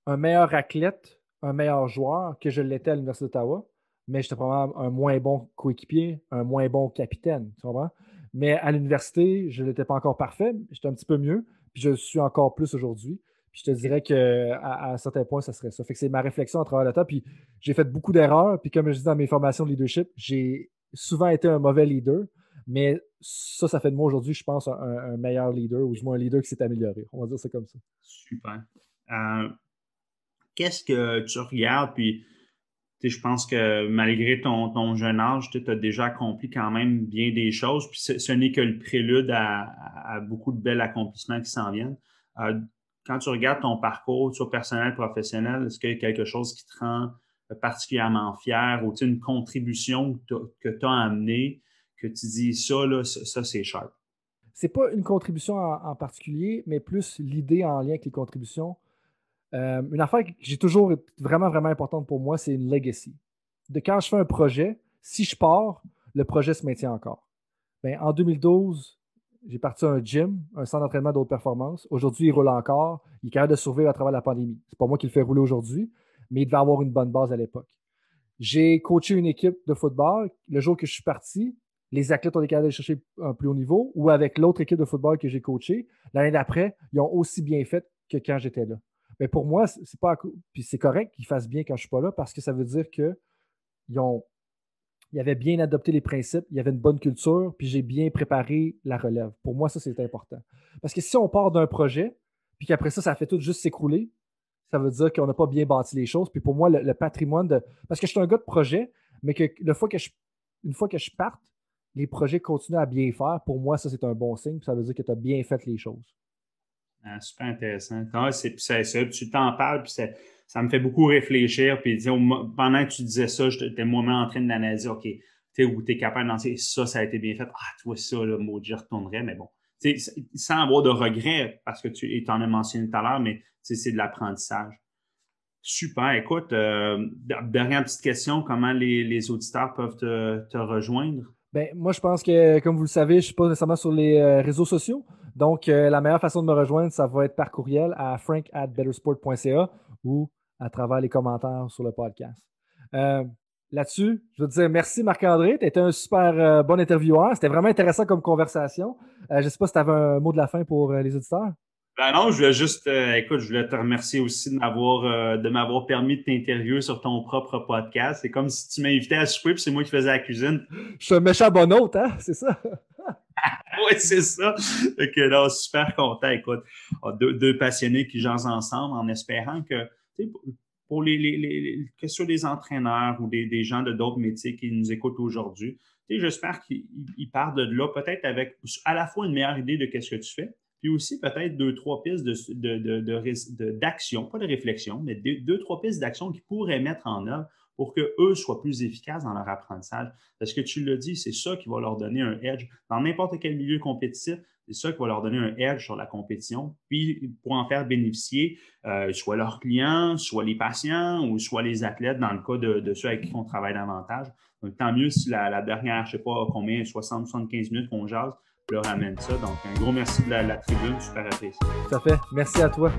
un meilleur athlète, un meilleur joueur que je l'étais à l'Université d'Ottawa, mais j'étais probablement un moins bon coéquipier, un moins bon capitaine. Tu comprends? Mais à l'université, je n'étais pas encore parfait, j'étais un petit peu mieux, puis je suis encore plus aujourd'hui. Puis je te dirais qu'à à un certain point, ça serait ça. Fait que c'est ma réflexion à travers le temps. Puis j'ai fait beaucoup d'erreurs. Puis comme je dis dans mes formations de leadership, j'ai souvent été un mauvais leader. Mais ça, ça fait de moi aujourd'hui, je pense, un, meilleur leader ou du moins un leader qui s'est amélioré. On va dire ça comme ça. Super. Euh, qu'est-ce que tu regardes? Puis je pense que malgré ton, jeune âge, tu as déjà accompli quand même bien des choses. Puis ce, n'est que le prélude à, beaucoup de bels accomplissements qui s'en viennent. Euh, quand tu regardes ton parcours, soit personnel, professionnel, est-ce qu'il y a quelque chose qui te rend particulièrement fier ou une contribution que tu as, amenée que tu dis ça, là, ça, c'est cher? C'est pas une contribution en, particulier, mais plus l'idée en lien avec les contributions. Euh, une affaire que j'ai toujours vraiment, vraiment importante pour moi, c'est une legacy. De quand je fais un projet, si je pars, le projet se maintient encore. Ben, en 2012, j'ai parti un gym, un centre d'entraînement d'autres performances. Aujourd'hui, il roule encore. Il est capable de survivre à travers la pandémie. C'est pas moi qui le fais rouler aujourd'hui, mais il devait avoir une bonne base à l'époque. J'ai coaché une équipe de football. Le jour que je suis parti, les athlètes ont été capables d'aller chercher un plus haut niveau ou avec l'autre équipe de football que j'ai coaché. L'année d'après, ils ont aussi bien fait que quand j'étais là. Mais pour moi, c'est pas. Puis c'est correct qu'ils fassent bien quand je suis pas là parce que ça veut dire qu'ils ont. Ils avaient bien adopté les principes, il y avait une bonne culture, puis j'ai bien préparé la relève. Pour moi, ça, c'est important. Parce que si on part d'un projet, puis qu'après ça, ça fait tout juste s'écrouler, ça veut dire qu'on n'a pas bien bâti les choses. Puis pour moi, le, patrimoine de. Parce que je suis un gars de projet, mais que fois que je, une fois que je parte, les projets continuent à bien faire. Pour moi, ça, c'est un bon signe. Puis ça veut dire que tu as bien fait les choses. Ah, super intéressant. c'est, tu t'en parles, puis ça me fait beaucoup réfléchir. Puis pendant que tu disais ça, j'étais moi-même en train d'analyser, OK, tu où tu es capable d'en dire ça, ça a été bien fait. Ah, tu vois ça, le mot, j'y retournerais, mais bon. Sans avoir de regrets, parce que tu en as mentionné tout à l'heure, mais c'est de l'apprentissage. Super. Écoute, euh, dernière petite question, comment les, auditeurs peuvent te, rejoindre? Ben, moi, je pense que, comme vous le savez, je ne suis pas nécessairement sur les euh, réseaux sociaux. Donc, euh, la meilleure façon de me rejoindre, ça va être par courriel à frank ou à travers les commentaires sur le podcast. Euh, là-dessus, je veux te dire merci Marc-André. Tu étais un super euh, bon intervieweur. C'était vraiment intéressant comme conversation. je ne sais pas si tu avais un mot de la fin pour les auditeurs. Ben non, je voulais juste, écoute, je voulais te remercier aussi de m'avoir, de m'avoir permis de t'interviewer sur ton propre podcast. C'est comme si tu m'invitais à souper, puis c'est moi qui faisais la cuisine. Je suis un méchant bon hôte, hein? C'est ça. oui, c'est ça. que là, super content. Écoute, deux, passionnés qui jasent ensemble en espérant que, pour les, les, que ce soit des entraîneurs ou des, gens de d'autres métiers qui nous écoutent aujourd'hui, j'espère qu'ils partent de là peut-être avec à la fois une meilleure idée de ce que tu fais, puis aussi peut-être deux, trois pistes d'action, pas de réflexion, mais deux, trois pistes d'action qu'ils pourraient mettre en œuvre pour qu'eux soient plus efficaces dans leur apprentissage. Parce que tu le dis, c'est ça qui va leur donner un edge dans n'importe quel milieu compétitif. C'est ça qui va leur donner un edge sur la compétition, puis pour en faire bénéficier euh, soit leurs clients, soit les patients ou soit les athlètes dans le cas de, ceux avec qui on travaille davantage. Donc, tant mieux si la, dernière, je ne sais pas combien, 60, 75 minutes qu'on jase, leur amène ça. Donc, un gros merci de la, la tribune, super apprécié. Tout à fait. Merci à toi.